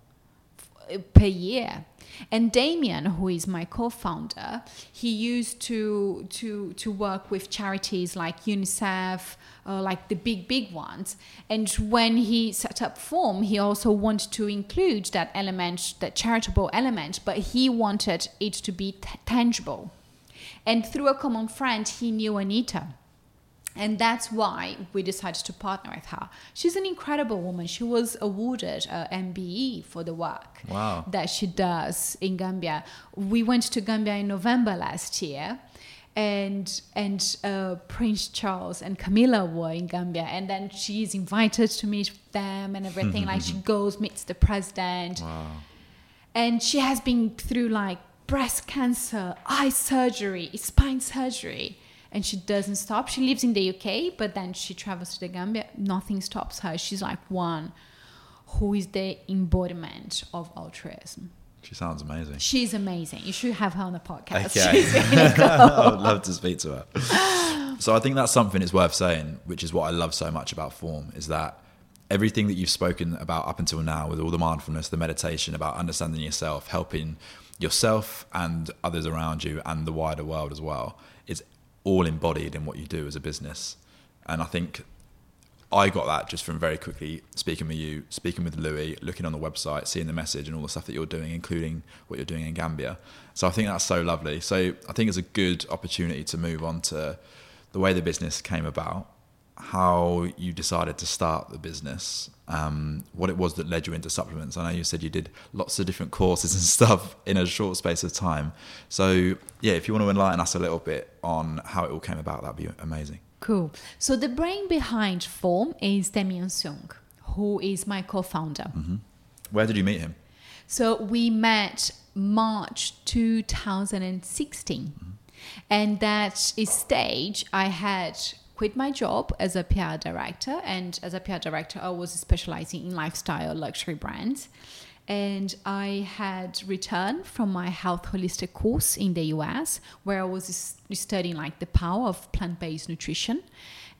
per year. And Damien, who is my co-founder, he used to to to work with charities like UNICEF, uh, like the big big ones. And when he set up Form, he also wanted to include that element, that charitable element, but he wanted it to be tangible. And through a common friend, he knew Anita. And that's why we decided to partner with her. She's an incredible woman. She was awarded a MBE for the work Wow. that she does in Gambia. We went to Gambia in November last year. And and uh, Prince Charles and Camilla were in Gambia, and then she's invited to meet them and everything. like she goes, meets the president, Wow. and she has been through like breast cancer, eye surgery, spine surgery, and she doesn't stop. She lives in the UK, but then she travels to the Gambia. Nothing stops her. She's like one who is the embodiment of altruism. She sounds amazing. She's amazing. You should have her on the podcast. Okay. She's really cool. I would love to speak to her. So I think that's something that's worth saying, which is what I love so much about form, is that everything that you've spoken about up until now, with all the mindfulness, the meditation, about understanding yourself, helping yourself and others around you and the wider world as well, is all embodied in what you do as a business. And I think I got that just from very quickly speaking with you, speaking with Louis, looking on the website, seeing the message and all the stuff that you're doing, including what you're doing in Gambia. So I think that's so lovely. So I think it's a good opportunity to move on to the way the business came about, how you decided to start the business, um, what it was that led you into supplements. I know you said you did lots of different courses and stuff in a short space of time. So yeah, if you want to enlighten us a little bit on how it all came about, that'd be amazing. Cool. So the brain behind Form is Damien Sung, who is my co-founder. Where did you meet him? So we met March 2016. And that stage, I had quit my job as a PR director. And as a PR director, I was specializing in lifestyle luxury brands. And I had returned from my health holistic course in the US, where I was studying like the power of plant based nutrition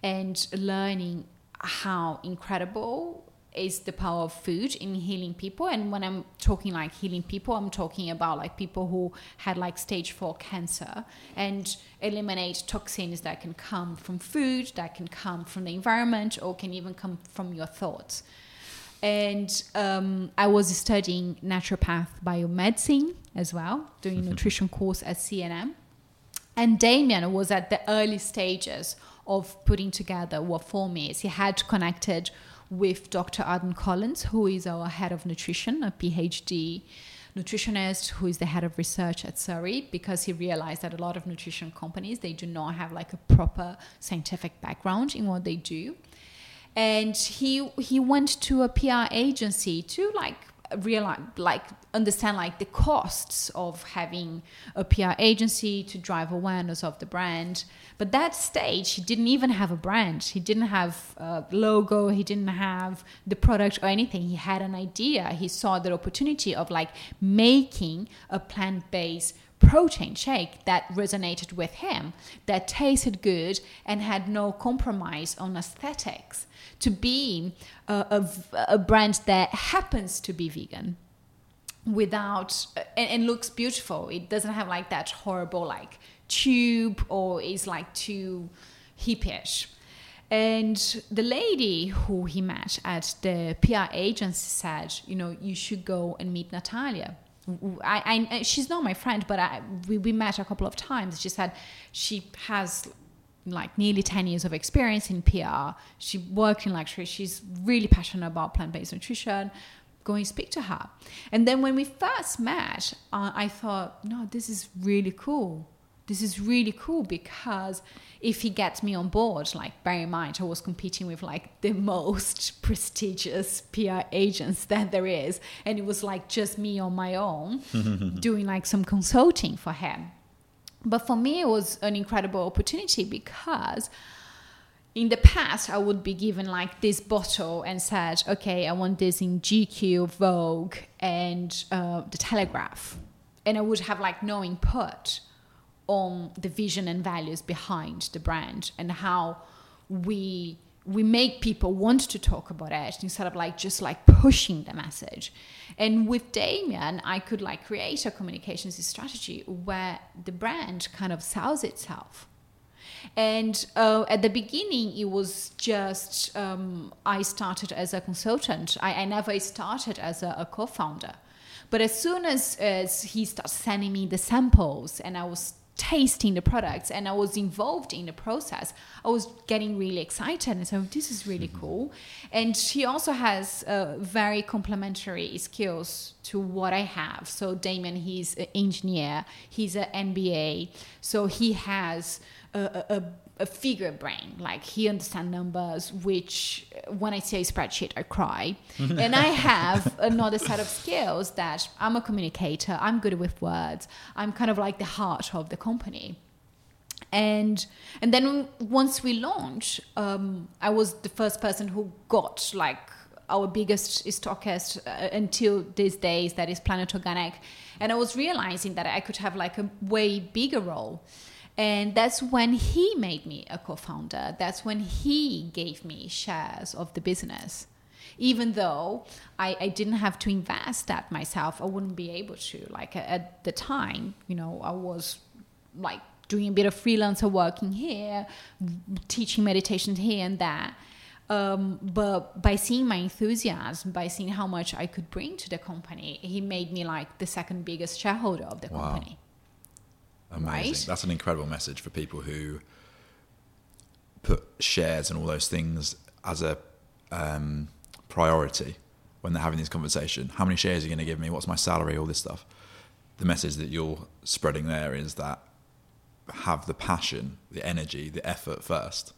and learning how incredible is the power of food in healing people and when i'm talking like healing people i'm talking about like people who had like stage 4 cancer and eliminate toxins that can come from food that can come from the environment or can even come from your thoughts and um, I was studying naturopath biomedicine as well, doing a nutrition course at CNM. And Damien was at the early stages of putting together what Form is. He had connected with Dr. Adam Collins, who is our head of nutrition, a PhD nutritionist who is the head of research at Surrey, because he realized that a lot of nutrition companies they do not have like a proper scientific background in what they do and he he went to a PR agency to like realize like understand like the costs of having a PR agency to drive awareness of the brand. But that stage he didn't even have a brand. He didn't have a logo. He didn't have the product or anything. He had an idea. He saw the opportunity of like making a plant-based protein shake that resonated with him, that tasted good and had no compromise on aesthetics, to be uh, a, a, a brand that happens to be vegan without uh, and, and looks beautiful. It doesn't have like that horrible like tube or is like too hippie-ish. And the lady who he met at the PR agency said, you know, you should go and meet Natalia. I, I she's not my friend, but I, we, we met a couple of times. She said she has like nearly 10 years of experience in PR. She worked in luxury. She's really passionate about plant-based nutrition. Go and speak to her. And then when we first met, uh, I thought, no, this is really cool this is really cool because if he gets me on board, like bear in mind, I was competing with like the most prestigious PR agents that there is, and it was like just me on my own doing like some consulting for him. But for me, it was an incredible opportunity because in the past, I would be given like this bottle and said, okay, I want this in GQ, Vogue, and uh, the Telegraph. And I would have like no input on the vision and values behind the brand and how we we make people want to talk about it instead of like just like pushing the message. And with Damien, I could like create a communications strategy where the brand kind of sells itself. And uh, at the beginning, it was just um, I started as a consultant. I, I never started as a, a co-founder. But as soon as, as he started sending me the samples and I was tasting the products and I was involved in the process, I was getting really excited and so this is really mm-hmm. cool. And she also has uh, very complementary skills to what I have. So Damon, he's an engineer, he's an MBA, so he has a, a, a figure brain. Like he understands numbers, which when I say spreadsheet, I cry. and I have another set of skills that I'm a communicator. I'm good with words. I'm kind of like the heart of the company. And and then once we launched, um, I was the first person who got like our biggest stockist uh, until these days that is Planet Organic, and I was realizing that I could have like a way bigger role. And that's when he made me a co founder. That's when he gave me shares of the business. Even though I, I didn't have to invest that myself, I wouldn't be able to. Like at the time, you know, I was like doing a bit of freelancer working here, teaching meditation here and there. Um, but by seeing my enthusiasm, by seeing how much I could bring to the company, he made me like the second biggest shareholder of the wow. company. Amazing. Right? That's an incredible message for people who put shares and all those things as a um, priority when they're having this conversation. How many shares are you going to give me? What's my salary? All this stuff. The message that you're spreading there is that have the passion, the energy, the effort first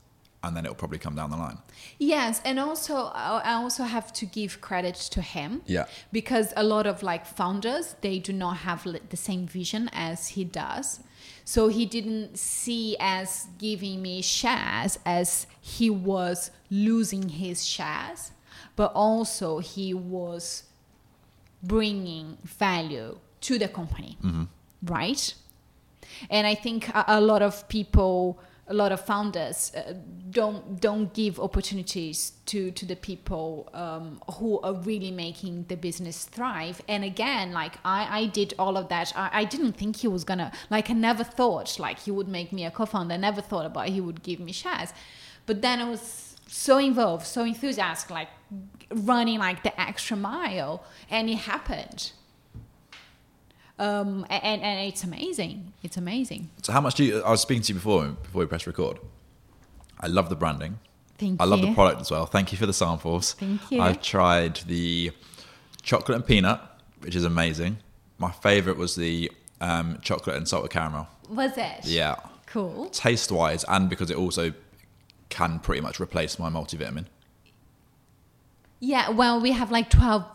and then it'll probably come down the line. Yes, and also I also have to give credit to him. Yeah. Because a lot of like founders, they do not have the same vision as he does. So he didn't see as giving me shares as he was losing his shares, but also he was bringing value to the company, mm-hmm. right? And I think a, a lot of people a lot of founders uh, don't don't give opportunities to to the people um, who are really making the business thrive. And again, like I, I did all of that. I, I didn't think he was gonna like I never thought like he would make me a co-founder. I never thought about he would give me shares. But then I was so involved, so enthusiastic, like running like the extra mile, and it happened um, and and it's amazing. It's amazing. So how much do you? I was speaking to you before before we press record. I love the branding. Thank you. I you. love the product as well. Thank you for the samples. Thank you. I've tried the chocolate and peanut, which is amazing. My favorite was the um, chocolate and salted caramel. Was it? Yeah. Cool. Taste wise, and because it also can pretty much replace my multivitamin. Yeah, well, we have like 12 uh,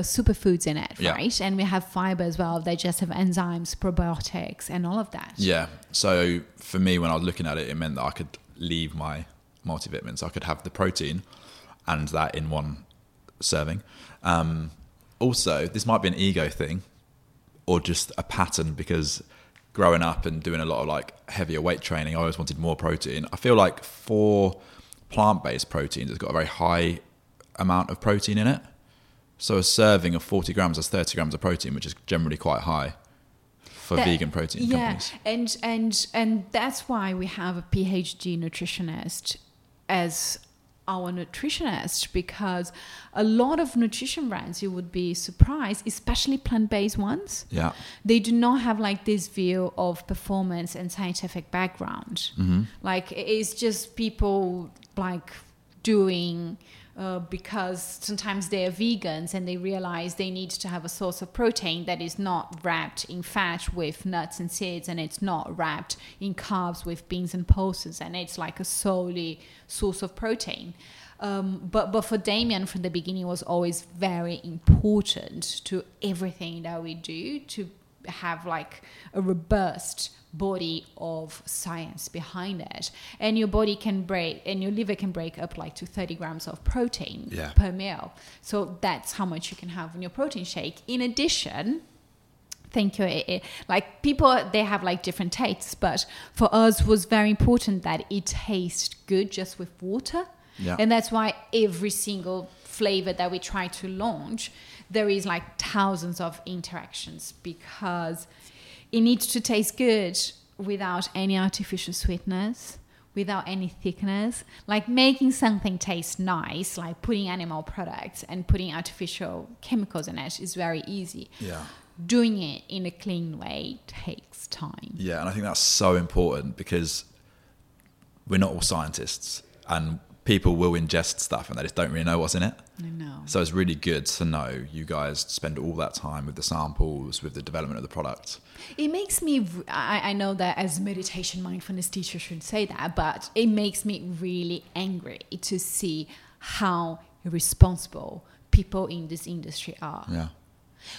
superfoods in it, yeah. right? And we have fiber as well, digestive enzymes, probiotics, and all of that. Yeah. So for me, when I was looking at it, it meant that I could leave my multivitamins. I could have the protein and that in one serving. Um, also, this might be an ego thing or just a pattern because growing up and doing a lot of like heavier weight training, I always wanted more protein. I feel like for plant based proteins, it's got a very high amount of protein in it. So a serving of 40 grams has 30 grams of protein, which is generally quite high for that, vegan protein yeah, companies. and and and that's why we have a PhD nutritionist as our nutritionist because a lot of nutrition brands you would be surprised especially plant-based ones Yeah. they do not have like this view of performance and scientific background mm-hmm. like it's just people like doing uh, because sometimes they're vegans and they realize they need to have a source of protein that is not wrapped in fat with nuts and seeds and it's not wrapped in carbs with beans and pulses and it's like a solely source of protein. Um, but but for Damien from the beginning was always very important to everything that we do to have like a robust body of science behind it and your body can break and your liver can break up like to 30 grams of protein Yeah. per meal so that's how much you can have in your protein shake in addition thank you like people they have like different tastes but for us was very important that it tastes good just with water Yeah. and that's why every single flavor that we try to launch there is like thousands of interactions because it needs to taste good without any artificial sweetness without any thickness. Like making something taste nice like putting animal products and putting artificial chemicals in it is very easy. Yeah. doing it in a clean way takes time. Yeah, and I think that's so important because we're not all scientists and people will ingest stuff and they just don't really know what's in it. i know So it's really good to know you guys spend all that time with the samples, with the development of the product. It makes me, I, I know that as meditation mindfulness teacher should say that, but it makes me really angry to see how irresponsible people in this industry are. Yeah.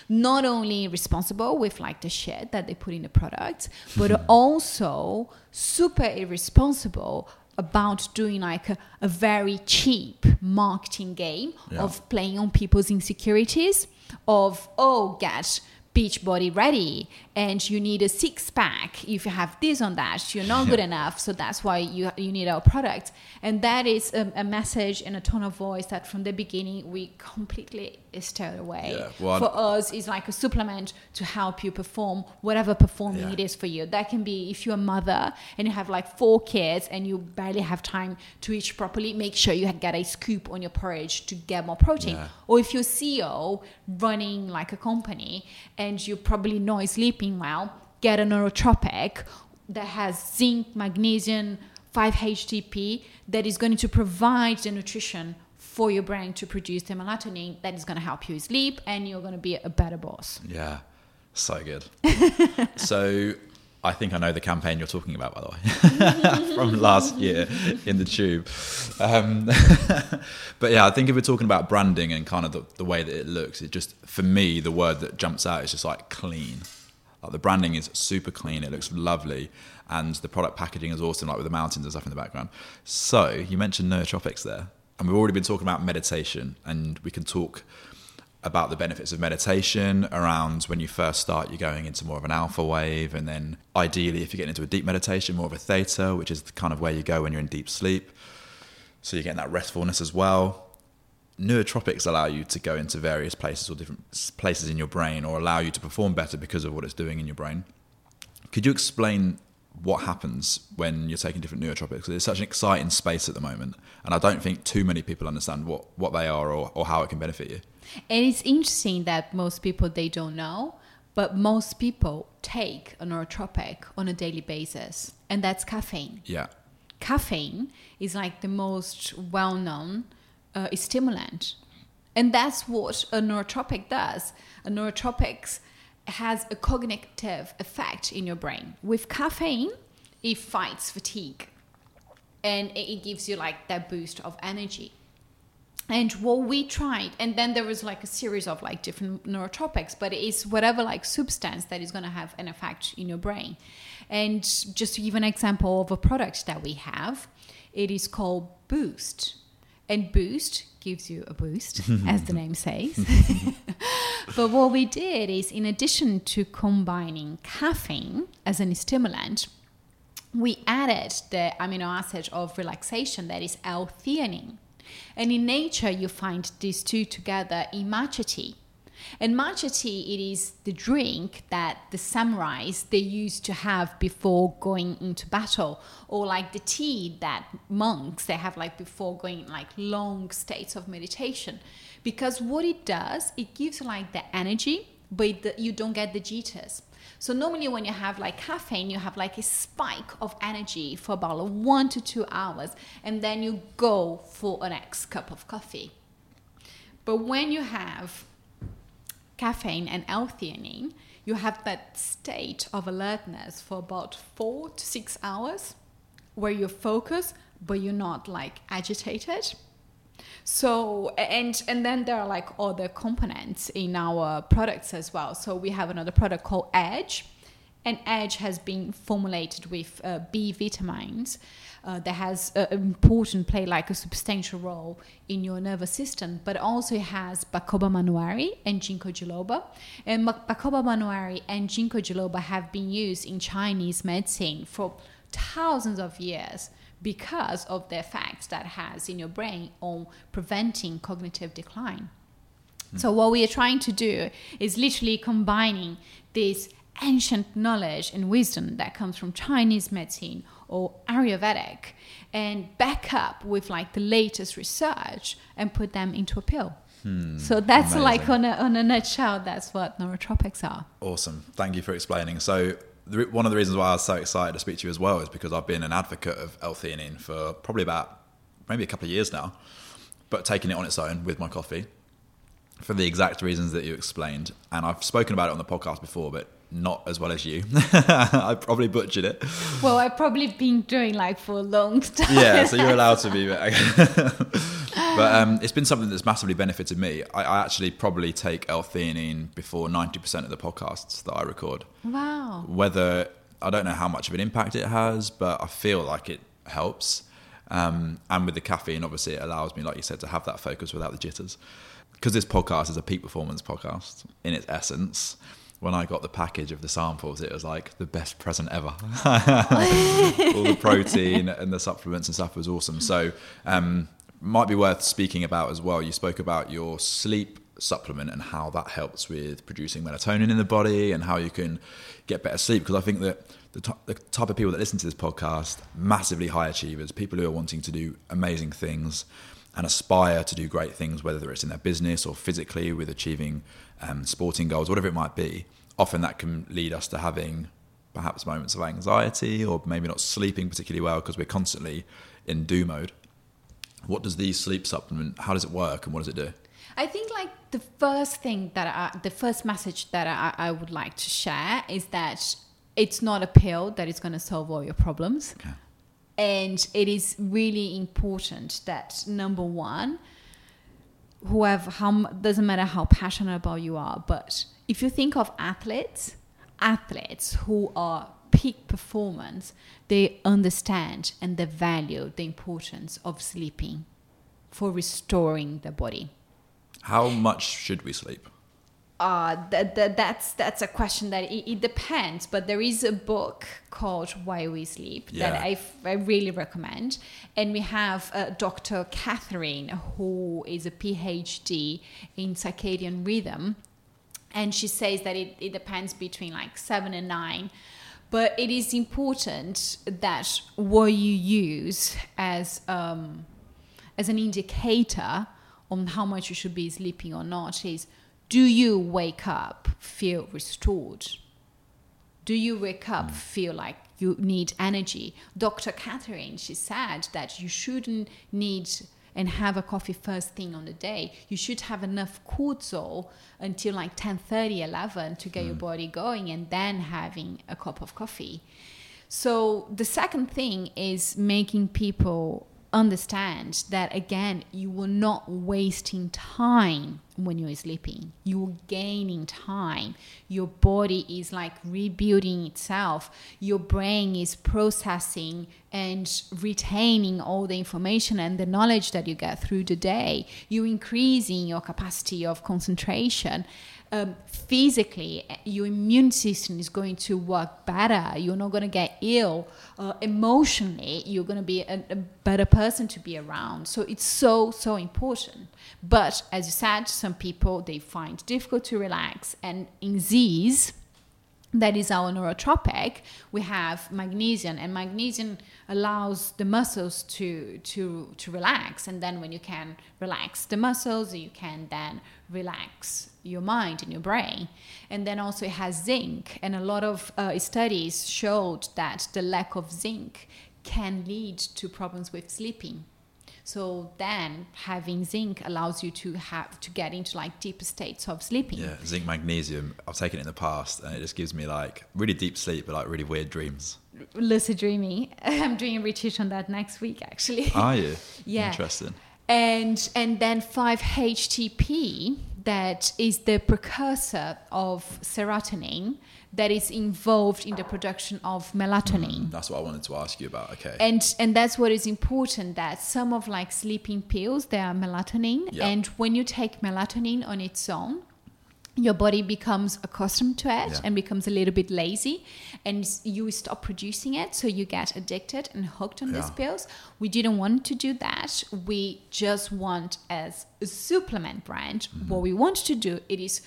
Not only responsible with like the shit that they put in the product, but also super irresponsible about doing like a, a very cheap marketing game Yeah. of playing on people's insecurities of oh get beach body ready and you need a six pack. If you have this on that you're not good enough so that's why you you need our product. And that is a, a message and a tone of voice that from the beginning we completely stayed away. Yeah, well, for us is like a supplement to help you perform whatever performing Yeah. it is for you. That can be if you're a mother and you have like four kids and you barely have time to eat properly make sure you get a scoop on your porridge to get more protein. Yeah. or if you're CEO running like a company and you're probably not sleeping well, get a neurotropic that has zinc, magnesium, 5-HTP that is going to provide the nutrition for your brain to produce the melatonin that is going to help you sleep and you're going to be a better boss. Yeah. So good. so I think I know the campaign you're talking about, by the way, from last year in the tube. Um, but yeah, I think if we're talking about branding and kind of the, the way that it looks, it just, for me, the word that jumps out is just like clean. Like the branding is super clean. It looks lovely. And the product packaging is awesome, like with the mountains and stuff in the background. So you mentioned nootropics there. And we've already been talking about meditation, and we can talk about the benefits of meditation around when you first start you're going into more of an alpha wave and then ideally if you get into a deep meditation more of a theta which is the kind of where you go when you're in deep sleep so you're getting that restfulness as well nootropics allow you to go into various places or different places in your brain or allow you to perform better because of what it's doing in your brain. Could you explain what happens when you're taking different nootropics? 'Cause it's such an exciting space at the moment and i don't think too many people understand what, what they are or, or how it can benefit you. And it's interesting that most people they don't know, but most people take a neurotropic on a daily basis, and that's caffeine. yeah. Caffeine is like the most well-known uh, stimulant. And that's what a neurotropic does. A neurotropic has a cognitive effect in your brain. With caffeine it fights fatigue. And it it gives you like that boost of energy. And what we tried and then there was like a series of like different neurotropics but it's whatever like substance that is going to have an effect in your brain. And just to give an example of a product that we have it is called boost and boost gives you a boost as the name says but what we did is in addition to combining caffeine as an stimulant we added the amino acid of relaxation that is L-theanine. And in nature, you find these two together in matcha tea. And matcha tea, it is the drink that the samurais they used to have before going into battle, or like the tea that monks they have like before going like long states of meditation. Because what it does, it gives like the energy, but you don't get the jitters. So normally when you have like caffeine, you have like a spike of energy for about one to two hours, and then you go for an next cup of coffee. But when you have caffeine and L-theanine, you have that state of alertness for about four to six hours where you're focused, but you're not like agitated. So and and then there are like other components in our products as well. So we have another product called Edge, and Edge has been formulated with uh, B vitamins uh, that has an important play like a substantial role in your nervous system, but also it has Bacopa monnieri and Ginkgo biloba. And Bacopa monnieri and Ginkgo biloba have been used in Chinese medicine for thousands of years because of the effects that has in your brain on preventing cognitive decline. Mm. So what we are trying to do is literally combining this ancient knowledge and wisdom that comes from Chinese medicine or Ayurvedic and back up with like the latest research and put them into a pill. Hmm, so that's amazing. like on a, on a nutshell, that's what neurotropics are. Awesome. Thank you for explaining. So the, one of the reasons why I was so excited to speak to you as well is because I've been an advocate of L-theanine for probably about maybe a couple of years now, but taking it on its own with my coffee for the exact reasons that you explained. And I've spoken about it on the podcast before, but not as well as you. I probably butchered it. Well, I've probably been doing like for a long time. Yeah, so you're allowed to be. but um, it's been something that's massively benefited me. I, I actually probably take L-theanine before 90% of the podcasts that I record. Wow. Whether I don't know how much of an impact it has, but I feel like it helps. Um, and with the caffeine, obviously, it allows me, like you said, to have that focus without the jitters. Because this podcast is a peak performance podcast in its essence when I got the package of the samples, it was like the best present ever. All the protein and the supplements and stuff was awesome. So, um, might be worth speaking about as well. You spoke about your sleep supplement and how that helps with producing melatonin in the body and how you can get better sleep. Because I think that the, t- the type of people that listen to this podcast, massively high achievers, people who are wanting to do amazing things and aspire to do great things, whether it's in their business or physically with achieving um, sporting goals, whatever it might be, often that can lead us to having perhaps moments of anxiety or maybe not sleeping particularly well because we're constantly in do mode. What does the sleep supplement? How does it work, and what does it do? I think like the first thing that I, the first message that I, I would like to share is that it's not a pill that is going to solve all your problems. Okay. And it is really important that number one, whoever how doesn't matter how passionate about you are but if you think of athletes athletes who are peak performance they understand and they value the importance of sleeping for restoring the body how much should we sleep uh, that, that, that's that's a question that it, it, depends. But there is a book called Why We Sleep yeah. that I, I really recommend, and we have uh, Dr. Catherine, who is a PhD in circadian rhythm, and she says that it, it depends between like seven and nine. But it is important that what you use as um, as an indicator on how much you should be sleeping or not is do you wake up feel restored? Do you wake up mm. feel like you need energy? Dr. Catherine, she said that you shouldn't need and have a coffee first thing on the day. You should have enough cortisol until like 10 30, 11 to get mm. your body going and then having a cup of coffee. So the second thing is making people understand that again you were not wasting time when you're sleeping. You're gaining time. Your body is like rebuilding itself. Your brain is processing and retaining all the information and the knowledge that you get through the day. You're increasing your capacity of concentration um, physically your immune system is going to work better. You're not going to get ill uh, emotionally you're going to be a, a, better person to be around. So it's so so important. But as you said some people they find difficult to relax, and in these, that is our neurotropic we have magnesium. And magnesium allows the muscles to to to relax. And then when you can relax the muscles you can then relax your mind and your brain and then also it has zinc and a lot of uh, studies showed that the lack of zinc can lead to problems with sleeping so then having zinc allows you to have to get into like deeper states of sleeping. Yeah, zinc magnesium. I've taken it in the past, and it just gives me like really deep sleep, but like really weird dreams. Lucid dreaming. I'm doing a retreat on that next week, actually. Are you? yeah. Interesting. And and then 5-HTP that is the precursor of serotonin that is involved in the production of melatonin. Mm, that's what I wanted to ask you about. Okay. And and that's what is important that some of like sleeping pills they are melatonin Yeah. and when you take melatonin on its own your body becomes accustomed to it Yeah. and becomes a little bit lazy and you stop producing it so you get addicted and hooked on these pills we didn't want to do that we just want as a supplement brand Mm-hmm. what we want to do it is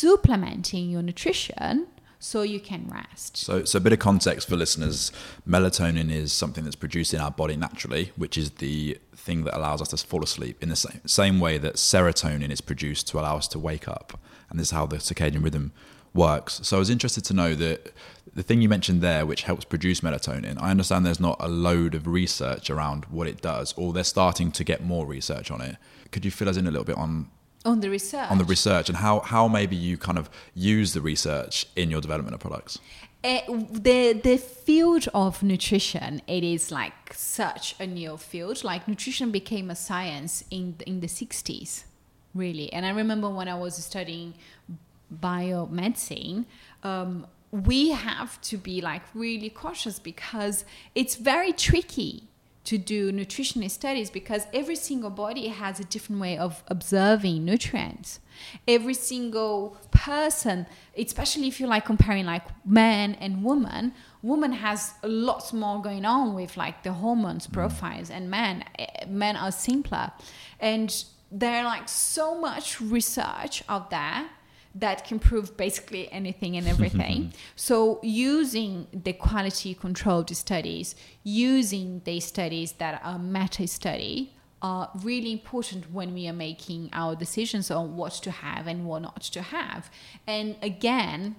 supplementing your nutrition so you can rest So, so a bit of context for listeners. Melatonin is something that's produced in our body naturally, which is the thing that allows us to fall asleep in the same, same way that serotonin is produced to allow us to wake up. And this is how the circadian rhythm works. So I was interested to know that the thing you mentioned there, which helps produce melatonin, I understand there's not a load of research around what it does, or they're starting to get more research on it. Could you fill us in a little bit on on the research on the research and how, how maybe you kind of use the research in your development of products? Uh, the the field of nutrition it is like such a new field like nutrition became a science in in the 60s really. And i remember when i was studying biomedicine um, we have to be like really cautious because it's very tricky to do nutrition studies because every single body has a different way of observing nutrients. Every single person especially if you're like comparing like man and woman woman has a lot more going on with like the hormones profiles and men eh, men are simpler. And there are like so much research out there that can prove basically anything and everything. so using the quality controlled studies, using the studies that are meta study are really important when we are making our decisions on what to have and what not to have. And again,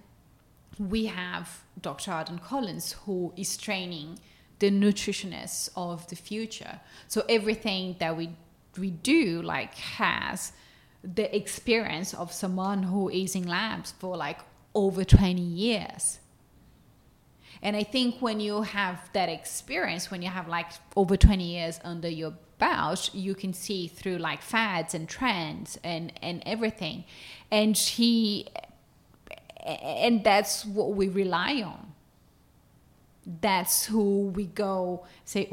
we have Dr. Adam Collins who is training the nutritionists of the future. So everything that we we do like has the experience of someone who is in labs for like over 20 years. And I think when you have that experience, when you have like over 20 years under your belt, you can see through like fads and trends and, and everything. And he, and that's what we rely on. That's who we go say,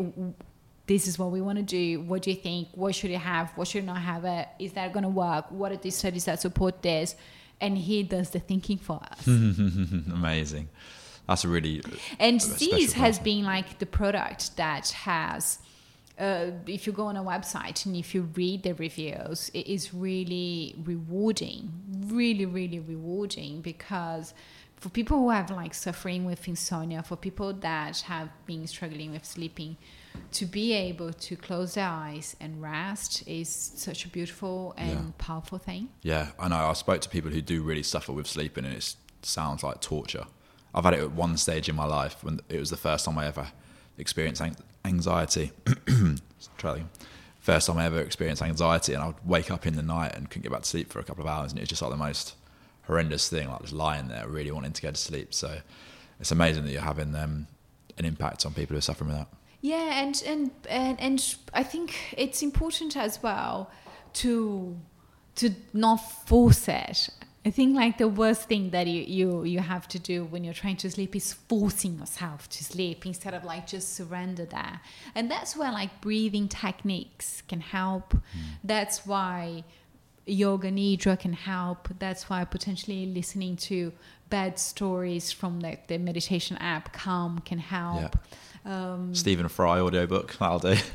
this is what we want to do. What do you think? What should you have? What should not have it? Is that going to work? What are the studies that support this? And he does the thinking for us. Amazing. That's a really and a this has been like the product that has uh, if you go on a website and if you read the reviews it is really rewarding really really rewarding because for people who have like suffering with insomnia for people that have been struggling with sleeping to be able to close their eyes and rest is such a beautiful and Yeah. powerful thing Yeah, I know. I spoke to people who do really suffer with sleeping, and it sounds like torture. I've had it at one stage in my life when it was the first time I ever experienced anxiety. Try that again. First time I ever experienced anxiety, and I'd wake up in the night and couldn't get back to sleep for a couple of hours, and it was just like the most horrendous thing, like just lying there, really wanting to go to sleep. So it's amazing that you're having um, an impact on people who are suffering with that. Yeah, and and and, and I think it's important as well to to not force it. I think like the worst thing that you, you you have to do when you're trying to sleep is forcing yourself to sleep instead of like just surrender there. And that's where like breathing techniques can help. Hmm. That's why yoga nidra can help. That's why potentially listening to bed stories from like the meditation app Calm can help. Um, Stephen Fry audiobook. That'll do.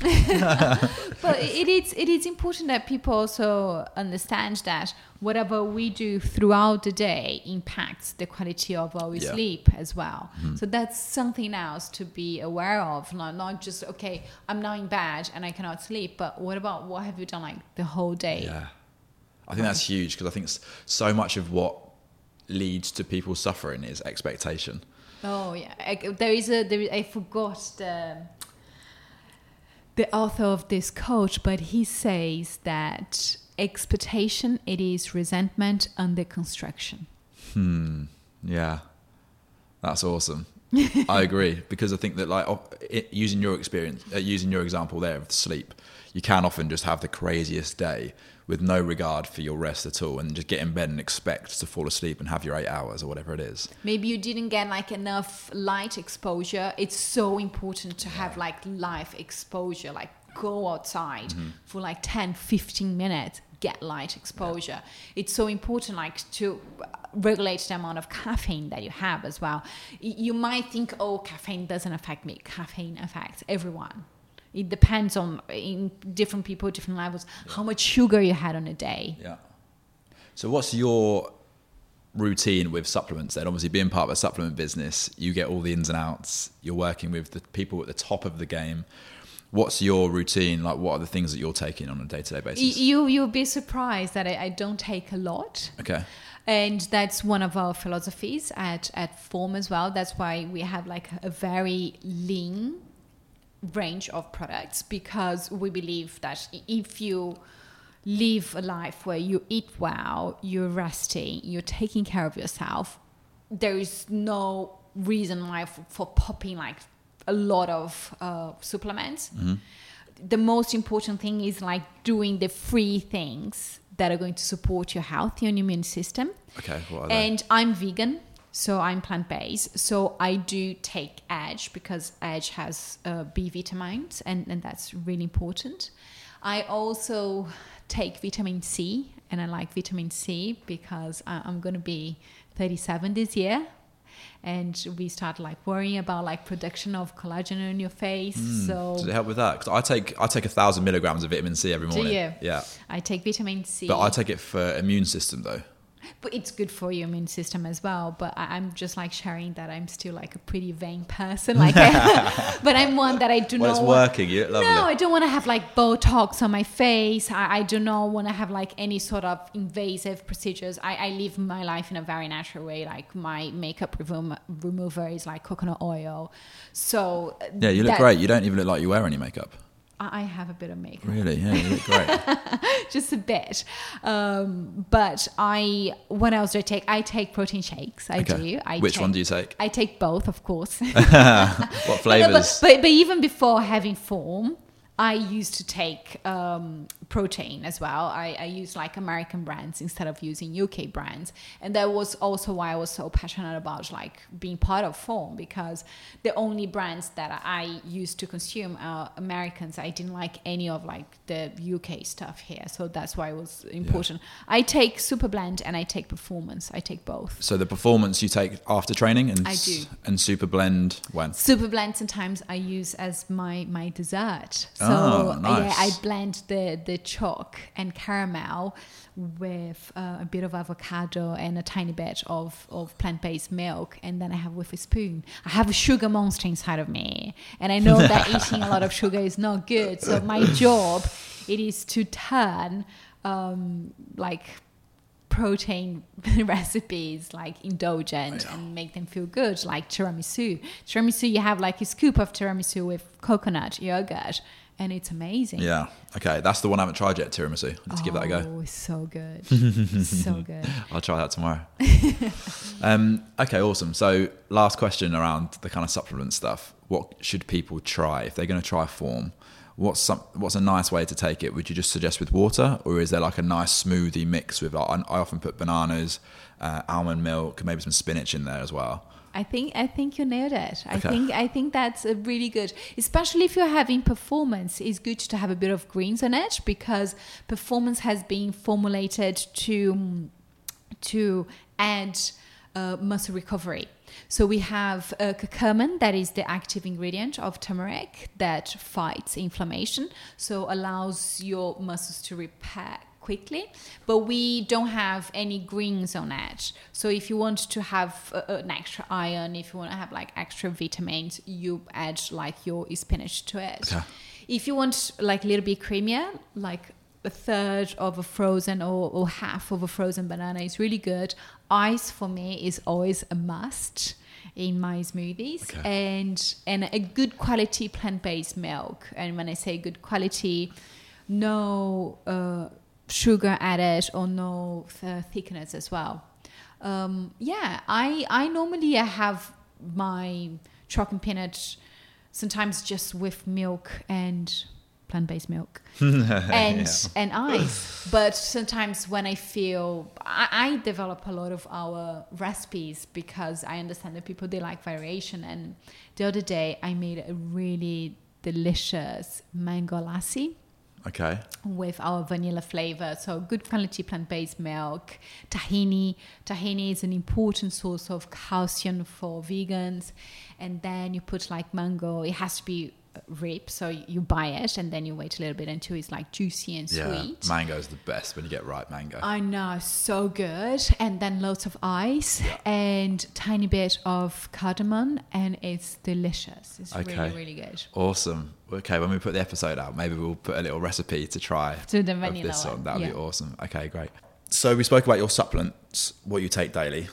but it is it is important that people also understand that whatever we do throughout the day impacts the quality of our Yeah. sleep as well. So that's something else to be aware of. Not not just okay, I'm now in bed and I cannot sleep, but what about what have you done like the whole day? Yeah. I think that's huge because I think so much of what leads to people suffering is expectation. Oh yeah, I, there is a I forgot the the author of this quote, but he says that expectation it is resentment under construction. Hmm. Yeah. That's awesome. I agree because I think that like using your experience, uh, using your example there of sleep, you can often just have the craziest day with no regard for your rest at all, and just get in bed and expect to fall asleep and have your eight hours or whatever it is. Maybe you didn't get like enough light exposure. It's so important to have like live exposure, like go outside for like 10, 15 minutes, get light exposure. It's so important like to regulate the amount of caffeine that you have as well. You might think, oh, caffeine doesn't affect me. Caffeine affects everyone. It depends on in different people, different levels, how much sugar you had on a day. Yeah. So, what's your routine with supplements then? Obviously, being part of a supplement business, you get all the ins and outs. You're working with the people at the top of the game. What's your routine? Like, what are the things that you're taking on a day to day basis? You you'll be surprised that I, I don't take a lot. Okay. and that's one of our philosophies at at form as well that's why we have like a very lean range of products because we believe that if you live a life where you eat well you're resting you're taking care of yourself there is no reason why for, for popping like a lot of uh, supplements the most important thing is like doing the free things that are going to support your health your immune system Okay. What are they? and I'm vegan, so I'm plant based. So I do take Edge because Edge has uh, B vitamins, and, and that's really important. I also take vitamin C, and I like vitamin C because I, I'm going to be 37 this year. And we start like worrying about like production of collagen in your face. Hmm. So Does it help with that? Because I take I take a thousand milligrams of vitamin C every Do morning. you? Yeah. I take vitamin C. But I take it for immune system though. But it's good for your immune system as well. But I, I'm just like sharing that I'm still like a pretty vain person. Like, but I'm one that I do Well, not. it's want- working. You lovely. No, I don't want to have like Botox on my face. I, I do not want to have like any sort of invasive procedures. I, I live my life in a very natural way. Like my makeup remo- remover is like coconut oil. So yeah, you look that- great. You don't even look like you wear any makeup. I have a bit of makeup. Really? Yeah, you look great. just a bit. Um, but I, what else do I take? I take protein shakes. I Okay. do. I Which take, one do you take? I take both, of course. What flavors? but, but, but even before having form, I used to take um, protein as well. I, I used like American brands instead of using UK brands, and that was also why I was so passionate about like being part of form because the only brands that I used to consume are Americans. I didn't like any of like the UK stuff here, so that's why it was important. I take Super Blend and I take Performance. I take both. so the performance you take after training and I do. and super blend when? Super blend sometimes I use as my my dessert. So Oh, yeah, I blend the the chalk and caramel with uh, a bit of avocado and a tiny bit of of plant based milk, and then I have with a spoon. I have a sugar monster inside of me, and I know that eating a lot of sugar is not good. So my job it is to turn um, like protein recipes like indulgent and make them feel good like tiramisu tiramisu you have like a scoop of tiramisu with coconut yogurt and it's amazing Yeah. Okay, that's the one I haven't tried yet. Tiramisu. Let's give that a go. oh it's so good so good I'll try that tomorrow. um, okay, awesome. So, last question around the kind of supplement stuff. What should people try if they're going to try form? What's some, what's a nice way to take it? Would you just suggest with water, or is there like a nice smoothie mix with? I, I often put bananas, uh, almond milk, maybe some spinach in there as well. I think I think you nailed it. I Okay. think I think that's a really good, especially if you're having performance. It's good to have a bit of greens on it because performance has been formulated to to add uh, muscle recovery. So we have uh, curcumin, that is the active ingredient of turmeric that fights inflammation, so allows your muscles to repair quickly. But we don't have any greens on it. So if you want to have uh, an extra iron, if you want to have like extra vitamins, you add like your spinach to it. Okay. If you want like a little bit creamier, like a third of a frozen or, or half of a frozen banana is really good. Ice for me is always a must in my smoothies Okay. and and a good quality plant-based milk and when i say good quality no uh, sugar added or no uh, thickeners as well um, yeah i i normally have my chocolate peanut sometimes just with milk and plant-based milk and and ice. But sometimes when I feel I, I develop a lot of our recipes because I understand that people they like variation. And the other day I made a really delicious mango lassi Okay. with our vanilla flavor. So good quality plant-based milk, tahini. Tahini is an important source of calcium for vegans. And then you put like mango. It has to be rip, so you buy it and then you wait a little bit until it's like juicy and Yeah. sweet. Mango is the best when you get ripe mango. I know, so good. And then lots of ice and tiny bit of cardamom, and it's delicious. It's Okay. really, really good. Awesome. Okay, when we put the episode out, maybe we'll put a little recipe to try To the vanilla this one. That would be awesome. Okay, great. So we spoke about your supplements, what you take daily.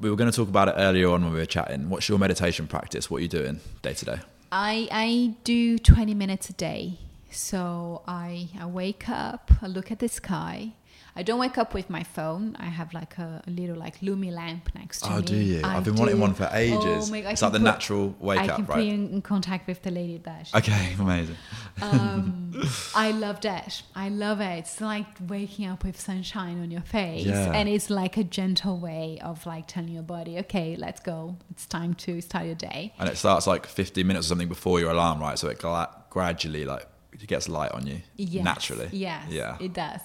We were going to talk about it earlier on when we were chatting. What's your meditation practice? What are you doing day to day? I I do 20 minutes a day. So I I wake up, I look at the sky. I don't wake up with my phone. I have like a, a little like Lumie lamp next to Oh, me. Oh, do you? I I've been wanting one for ages. Oh my God, it's like the put- natural wake I up, can put right? you in, in contact with the lady that. Okay, amazing. um, I love that. I love it. It's like waking up with sunshine on your face, Yeah. and it's like a gentle way of like telling your body, "Okay, let's go. It's time to start your day." And it starts like 15 minutes or something before your alarm, right? So it gla- gradually like it gets light on you Yes, naturally. Yes. Yeah. It does.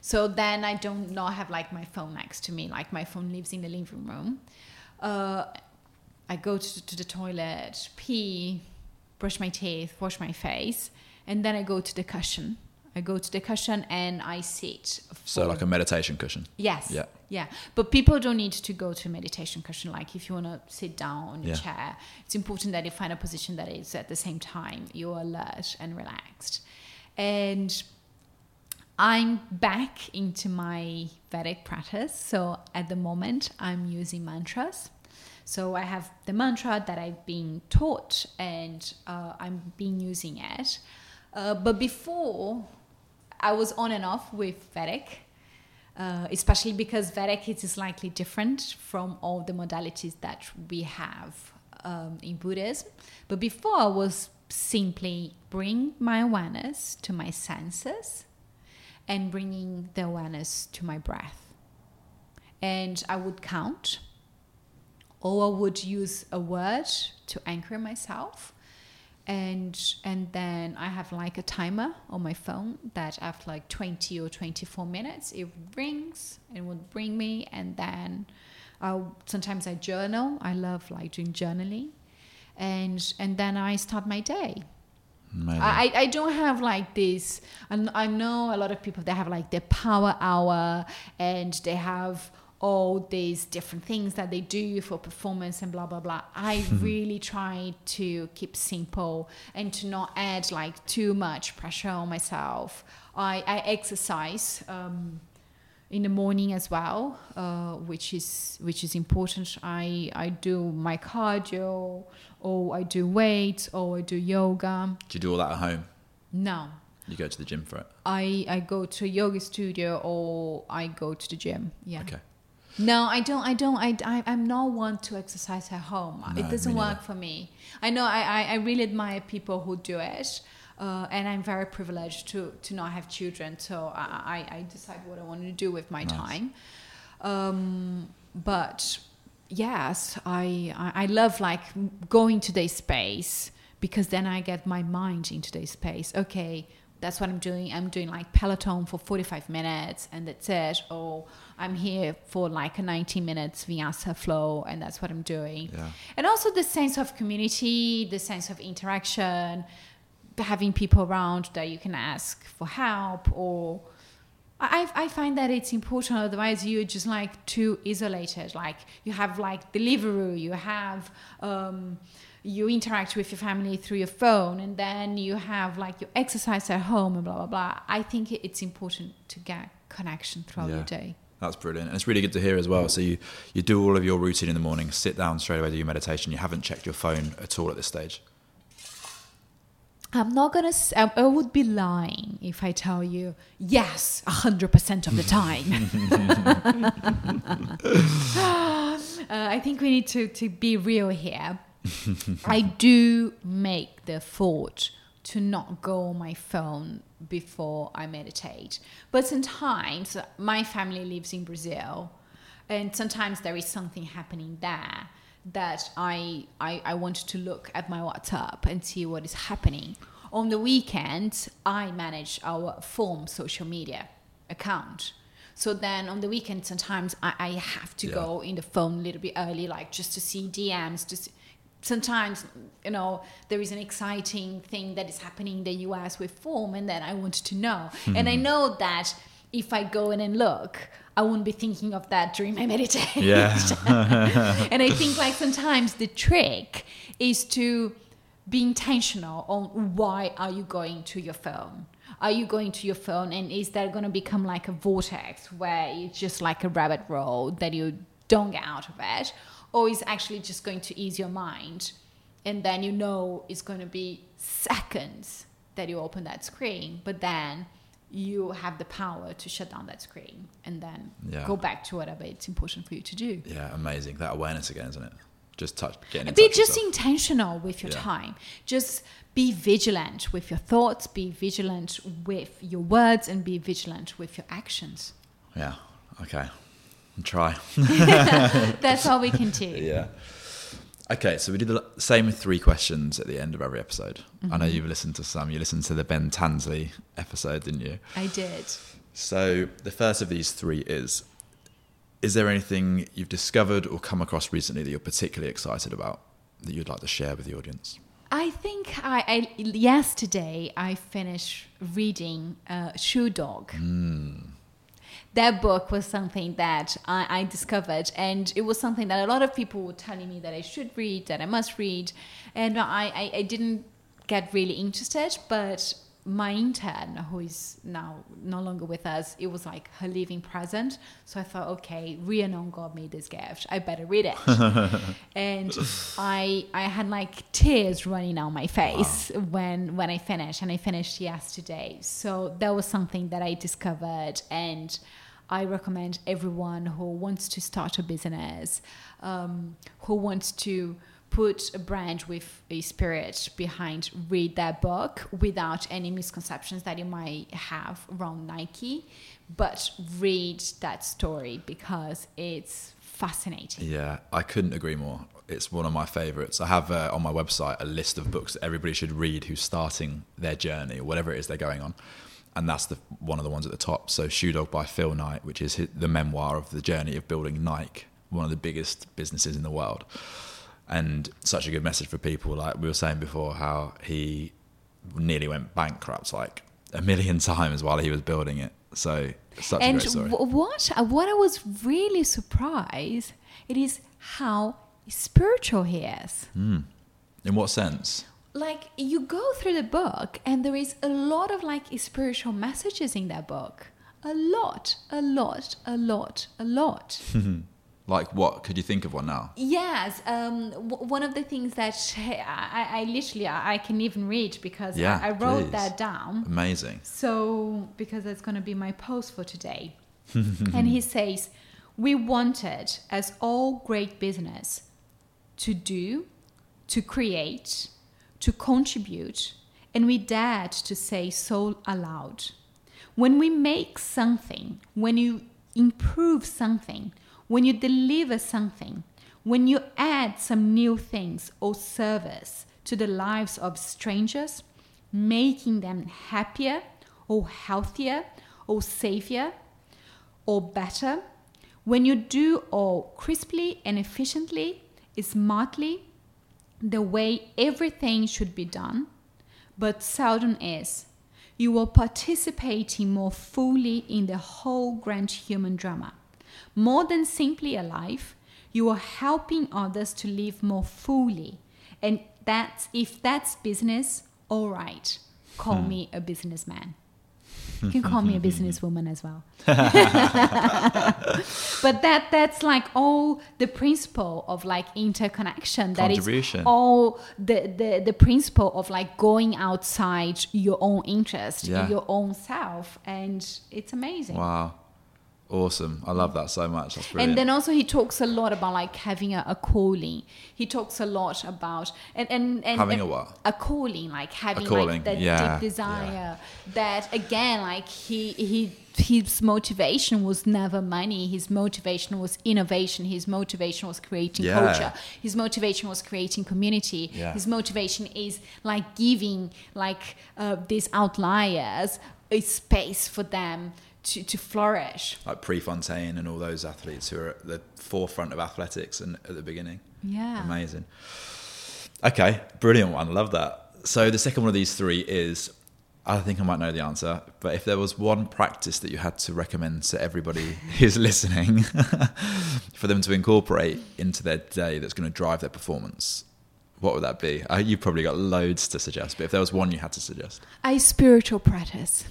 So then I don't not have like my phone next to me. Like my phone lives in the living room. Uh, I go to, to the toilet, pee, brush my teeth, wash my face, and then I go to the cushion. I go to the cushion and I sit. So like a meditation cushion. Yes. Yeah. Yeah. But people don't need to go to a meditation cushion. Like if you want to sit down on your Yeah. chair, it's important that you find a position that is at the same time you're alert and relaxed. And I'm back into my Vedic practice. So at the moment, I'm using mantras. So I have the mantra that I've been taught and uh, I'm been using it. Uh, but before, I was on and off with Vedic, uh, especially because Vedic is slightly different from all the modalities that we have um, in Buddhism. But before, I was simply bring my awareness to my senses and bringing the awareness to my breath. And I would count, or I would use a word to anchor myself. And and then I have like a timer on my phone that after like 20 or 24 minutes it rings and would bring me and then I'll, sometimes I journal. I love like doing journaling. And and then I start my day. I, I don't have like this. And I know a lot of people they have like their power hour and they have all these different things that they do for performance and blah blah blah. I really try to keep simple and to not add like too much pressure on myself. I, I exercise um, in the morning as well, uh, which is which is important. I I do my cardio, or I do weights, or I do yoga. Do you do all that at home? No, You go to the gym for it? I I go to a yoga studio or I go to the gym. Yeah. Okay. No, I don't. I don't. I, I I'm not one to exercise at home. No, it doesn't work for me. I know. I, I I really admire people who do it. Uh, and I'm very privileged to, to not have children, so I, I, decide what I want to do with my Nice. time. Um, but yes, I, I love like going to their space because then I get my mind into their space. Okay, that's what I'm doing. I'm doing like Peloton for 45 minutes and that's it. Or I'm here for like a 90 minutes Vinyasa flow and that's what I'm doing. Yeah. And also the sense of community, the sense of interaction, having people around that you can ask for help or I, I find that it's important otherwise you're just like too isolated like you have like deliveroo you have um, you interact with your family through your phone and then you have like your exercise at home and blah blah blah i think it's important to get connection throughout Yeah. your day That's brilliant. And it's really good to hear as well. So you, you do all of your routine in the morning, sit down straight away, do your meditation. You haven't checked your phone at all at this stage. I'm not gonna I would be lying if i tell you yes 100% of the time. Uh, i think we need to, to be real here. I do make the thought to not go on my phone before I meditate. But sometimes my family lives in Brazil, and sometimes there is something happening there that I, I, I want to look at my WhatsApp and see what is happening. On the weekend, I manage our form social media account. So then on the weekend, sometimes I, I have to Yeah. go in the phone a little bit early, like just to see DMs. To see. Sometimes, you know, there is an exciting thing that is happening in the US with form, and then I want to know. And I mm-hmm. know that if I go in and look, I won't be thinking of that during my meditation. Yeah. and I think like sometimes the trick is to be intentional on why are you going to your phone are you going to your phone and is that going to become like a vortex where it's just like a rabbit hole that you don't get out of it or is actually just going to ease your mind and then you know it's going to be seconds that you open that screen but then you have the power to shut down that screen and then Yeah. go back to whatever it's important for you to do Yeah, amazing. That awareness again, isn't it? Just touch, getting in be just yourself. intentional with your Yeah. time just be vigilant with your thoughts be vigilant with your words and be vigilant with your actions Yeah. Okay. Try. that's all we can do Yeah. Okay, so we do the same three questions at the end of every episode. I know you've listened to some. You listened to the Ben Tansley episode, didn't you? i did So the first of these three is: Is there anything you've discovered or come across recently that you're particularly excited about that you'd like to share with the audience? i think i, I yesterday i finished reading uh, shoe dog that book was something that I, I discovered, and it was something that a lot of people were telling me that I should read, that I must read, and I, I, I didn't get really interested. But my intern, who is now no longer with us, it was like her living present. So I thought, okay, Rhiannon got me this gift. I better read it. and I I had like tears running down my face when when I finished, and I finished yesterday. So that was something that I discovered, and I recommend everyone who wants to start a business, um, who wants to put a brand with a spirit behind read that book without any misconceptions that you might have around Nike but read that story because it's fascinating Yeah, I couldn't agree more. It's one of my favorites. I have uh, on my website a list of books that everybody should read who's starting their journey or whatever it is they're going on. And that's the one of the ones at the top. So Shoe Dog by Phil Knight, which is hi- the memoir of the journey of building Nike, one of the biggest businesses in the world. And such a good message for people. Like we were saying before, how he nearly went bankrupt like a million times while he was building it. So such a and great story. w- what what I was really surprised it is how spiritual he is. Hmm. In what sense? Like you go through the book and there is a lot of like spiritual messages in that book. A lot, a lot, a lot, a lot. Like what? Could you think of one now? Yes, um, w- one of the things that I, I, literally I, I can even read because Yeah, I, I wrote please. that down. Amazing. So, because that's going to be my post for today. and he says, We wanted, as all great business, to do, to create, to contribute, and we dared to say so aloud. When we make something, when you improve something, when you deliver something, when you add some new things or service to the lives of strangers, making them happier or healthier or safer or better. When you do all crisply and efficiently, smartly, the way everything should be done, but seldom is, you are participating more fully in the whole grand human drama. More than simply alive, you are helping others to live more fully. And that's if that's business, all right. Call hmm. me a businessman. You can call me a businesswoman as well. but that that's like all the principle of like interconnection. That is all the, the the principle of like going outside your own interest, Yeah. your own self, and it's amazing. Wow. Awesome. I love that so much. That's brilliant. And then also he talks a lot about like having a, a calling. He talks a lot about and and, and Having and a what? A calling, like having calling, like that yeah, deep desire. That again, like he he his motivation was never money. His motivation was innovation. His motivation was creating Yeah. culture. His motivation was creating community. Yeah. His motivation is like giving like uh, these outliers a space for them to, to flourish. like Prefontaine and all those athletes who are at the forefront of athletics and at the beginning. Yeah. Amazing. Okay, brilliant one. Love that. So the second one of these three is I think I might know the answer, but if there was one practice that you had to recommend to everybody who's listening for them to incorporate into their day that's going to drive their performance, what would that be? Uh, You've probably got loads to suggest, but if there was one you had to suggest, a spiritual practice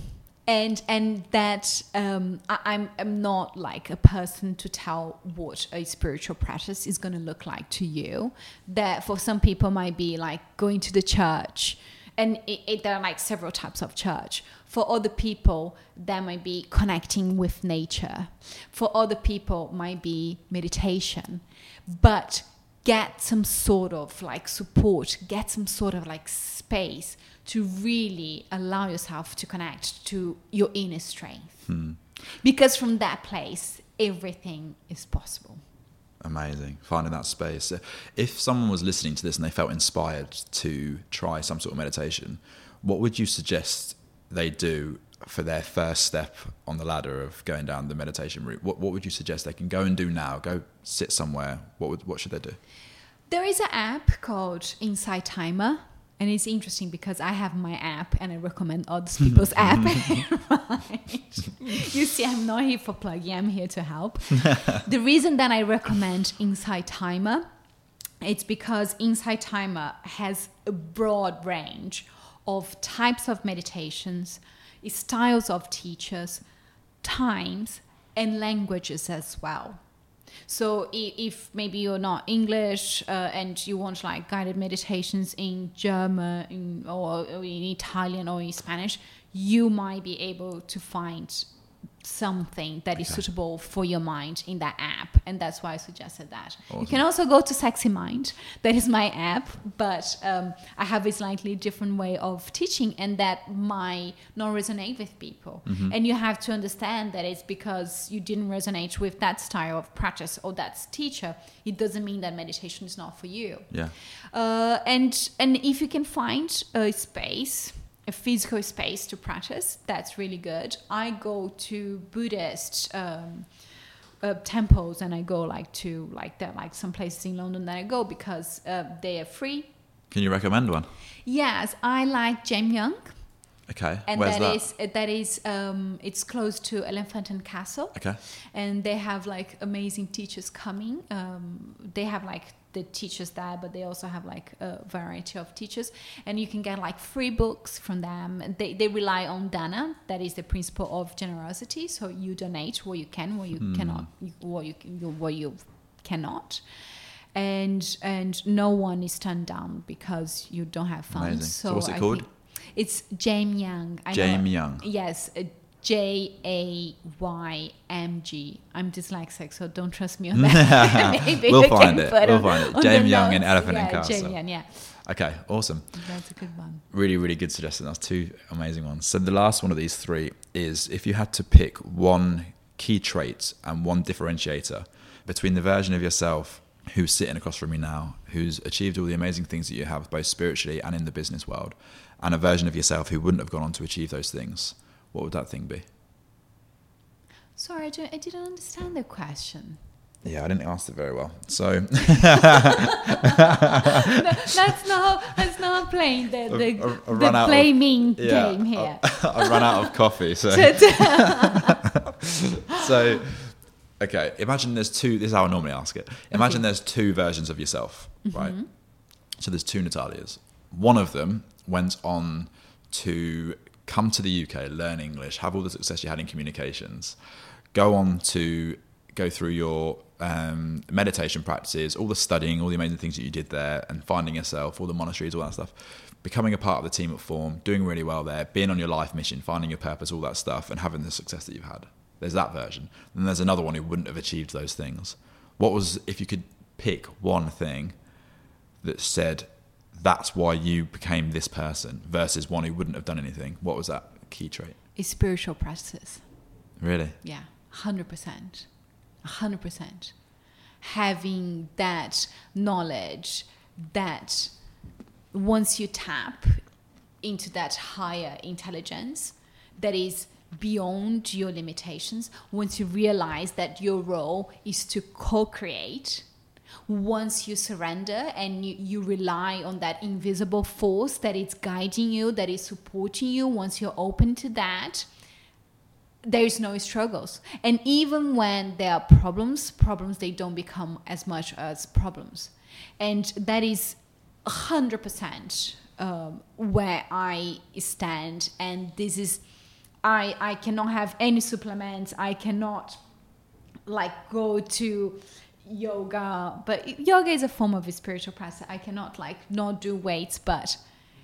and and that um, I, I'm I'm not like a person to tell what a spiritual practice is going to look like to you. That for some people might be like going to the church, and it, it, there are like several types of church. For other people, that might be connecting with nature. For other people, might be meditation, but get some sort of like support, get some sort of like space to really allow yourself to connect to your inner strength. Hmm. Because from that place, everything is possible. Amazing. Finding that space. If someone was listening to this and they felt inspired to try some sort of meditation, what would you suggest they do for their first step on the ladder of going down the meditation route? What, what would you suggest they can go and do now? Go sit somewhere. What, would, what should they do? There is an app called Insight Timer. And it's interesting because I have my app and I recommend other people's app. You see, I'm not here for plugging, I'm here to help. the reason that I recommend Insight Timer it's because Insight Timer has a broad range of types of meditations, styles of teachers, times, and languages as well. So if maybe you're not English uh, and you want like guided meditations in German in, or or in Italian or in Spanish, you might be able to find something that is Okay. suitable for your mind in that app and that's why i suggested that. You can also go to sexy mind. That is my app but um, i have a slightly different way of teaching and that might not resonate with people. And you have to understand that it's because you didn't resonate with that style of practice or that teacher. It doesn't mean that meditation is not for you. Yeah. uh, and and if you can find a space a physical space to practice that's really good i go to buddhist um, uh, temples and i go like to like are like some places in london that i go because uh, they are free Can you recommend one? yes i like Jamyang Okay. and Where's that that? is uh, that is um, it's close to Elephant and Castle Okay. and they have like amazing teachers coming. Um, they have like the teachers there, but they also have like a variety of teachers, and you can get like free books from them. They they rely on Dana, that is the principle of generosity. So you donate what you can, what you cannot, what you what you cannot. And and no one is turned down because you don't have funds. Amazing. So, So what's it I called? it's Jamyang. I Jamyang. Yes, uh, J A Y M G. I'm dyslexic, so don't trust me on that. Maybe We'll find it. We'll find it. on Jame the Young and notes. Elephant and Castle. Young, yeah, Okay. Awesome. that's a good one. Really, really good suggestion. That's two amazing ones. So the last one of these three is if you had to pick one key trait and one differentiator between the version of yourself who's sitting across from you now, who's achieved all the amazing things that you have, both spiritually and in the business world, and a version of yourself who wouldn't have gone on to achieve those things, what would that thing be? Sorry, I, don't, I didn't understand the question. Yeah, I didn't answer it very well. So no, that's not that's not playing the the, I- I the of- yeah, game here. I, run out of coffee. So so okay. Imagine there's two. This is how I normally ask it. Imagine there's two versions of yourself, mm-hmm. right? So there's two Natalias. One of them went on to come to the UK, learn English, have all the success you had in communications, go on to go through your um, meditation practices, all the studying, all the amazing things that you did there, and finding yourself, all the monasteries, all that stuff, becoming a part of the team at Form, doing really well there, being on your life mission, finding your purpose, all that stuff, and having the success that you've had. There's that version. Then there's another one who wouldn't have achieved those things. What was, if you could pick one thing that said that's why you became this person versus one who wouldn't have done anything, what was that key trait? It's spiritual practices. Really? Yeah, hundred percent, hundred percent. Having that knowledge that once you tap into that higher intelligence that is beyond your limitations, once you realize that your role is to co-create, once you surrender and you, you rely on that invisible force that is guiding you, that is supporting you, once you're open to that, there is no struggles. And even when there are problems problems they don't become as much as problems. And that is 100% um, where i stand. And this is i i cannot have any supplements. I cannot like go to yoga but yoga is a form of a spiritual practice i cannot like not do weights but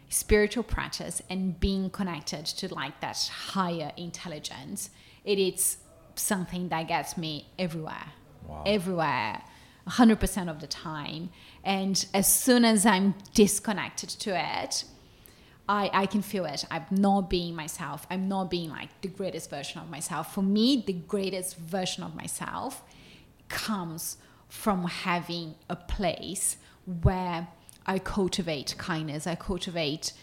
spiritual practice and being connected to like that higher intelligence it is something that gets me everywhere Wow. everywhere 100% of the time and as soon as i'm disconnected to it I, I can feel it. I'm not being myself. I'm not being like the greatest version of myself. For me, the greatest version of myself comes from having a place where I cultivate kindness, I cultivate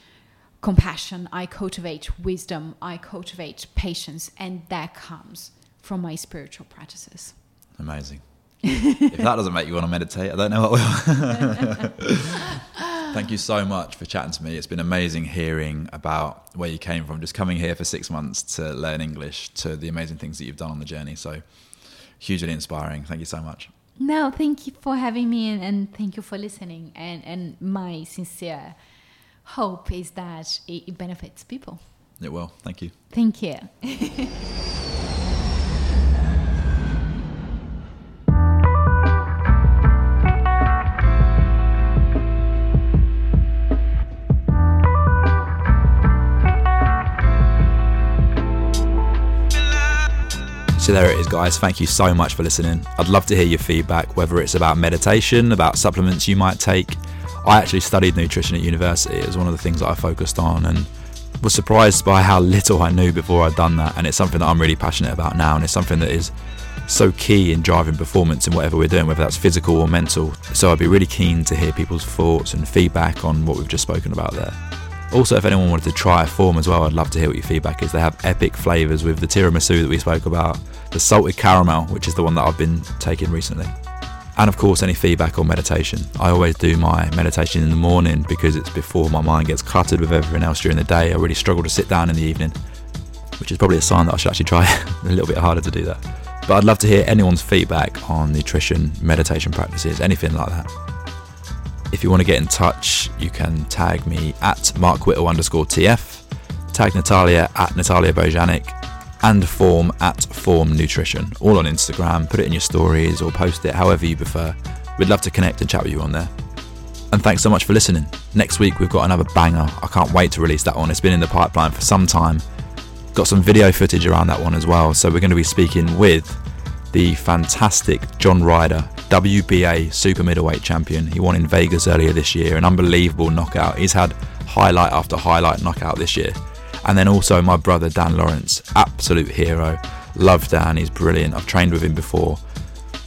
compassion, I cultivate wisdom, I cultivate patience, and that comes from my spiritual practices. Amazing. if that doesn't make you want to meditate, I don't know what will. Thank you so much for chatting to me. It's been amazing hearing about where you came from, just coming here for six months to learn English, to the amazing things that you've done on the journey. So hugely inspiring. Thank you so much. No, thank you for having me and, and thank you for listening. And, and my sincere hope is that it, it benefits people. It will. Thank you. Thank you. So there it is, guys. Thank you so much for listening. I'd love to hear your feedback, whether it's about meditation, about supplements you might take. I actually studied nutrition at university. It was one of the things that I focused on and was surprised by how little I knew before I'd done that. And it's something that I'm really passionate about now. And it's something that is so key in driving performance in whatever we're doing, whether that's physical or mental. So I'd be really keen to hear people's thoughts and feedback on what we've just spoken about there. Also, if anyone wanted to try a form as well, I'd love to hear what your feedback is. They have epic flavours with the tiramisu that we spoke about, the salted caramel, which is the one that I've been taking recently. And of course, any feedback on meditation. I always do my meditation in the morning because it's before my mind gets cluttered with everything else during the day. I really struggle to sit down in the evening, which is probably a sign that I should actually try a little bit harder to do that. But I'd love to hear anyone's feedback on nutrition, meditation practices, anything like that. If you want to get in touch, you can tag me at Mark Whittle underscore TF, tag Natalia at Natalia Bojanic, and Form at Form Nutrition, all on Instagram. Put it in your stories or post it however you prefer. We'd love to connect and chat with you on there. And thanks so much for listening. Next week, we've got another banger. I can't wait to release that one. It's been in the pipeline for some time. Got some video footage around that one as well. So we're going to be speaking with the fantastic John Ryder, WBA super middleweight champion. He won in Vegas earlier this year, an unbelievable knockout. He's had highlight after highlight knockout this year. And then also my brother Dan Lawrence, absolute hero. Love Dan, he's brilliant. I've trained with him before.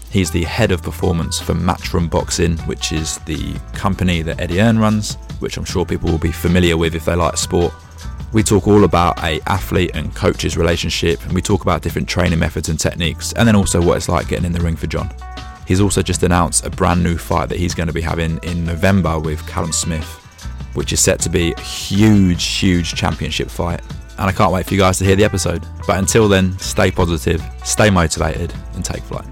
He's the head of performance for Matchroom Boxing, which is the company that Eddie Hearn runs, which I'm sure people will be familiar with if they like sport. We talk all about a athlete and coach's relationship, and we talk about different training methods and techniques, and then also what it's like getting in the ring for John. He's also just announced a brand new fight that he's going to be having in November with Callum Smith, which is set to be a huge, huge championship fight. And I can't wait for you guys to hear the episode. But until then, stay positive, stay motivated, and take flight.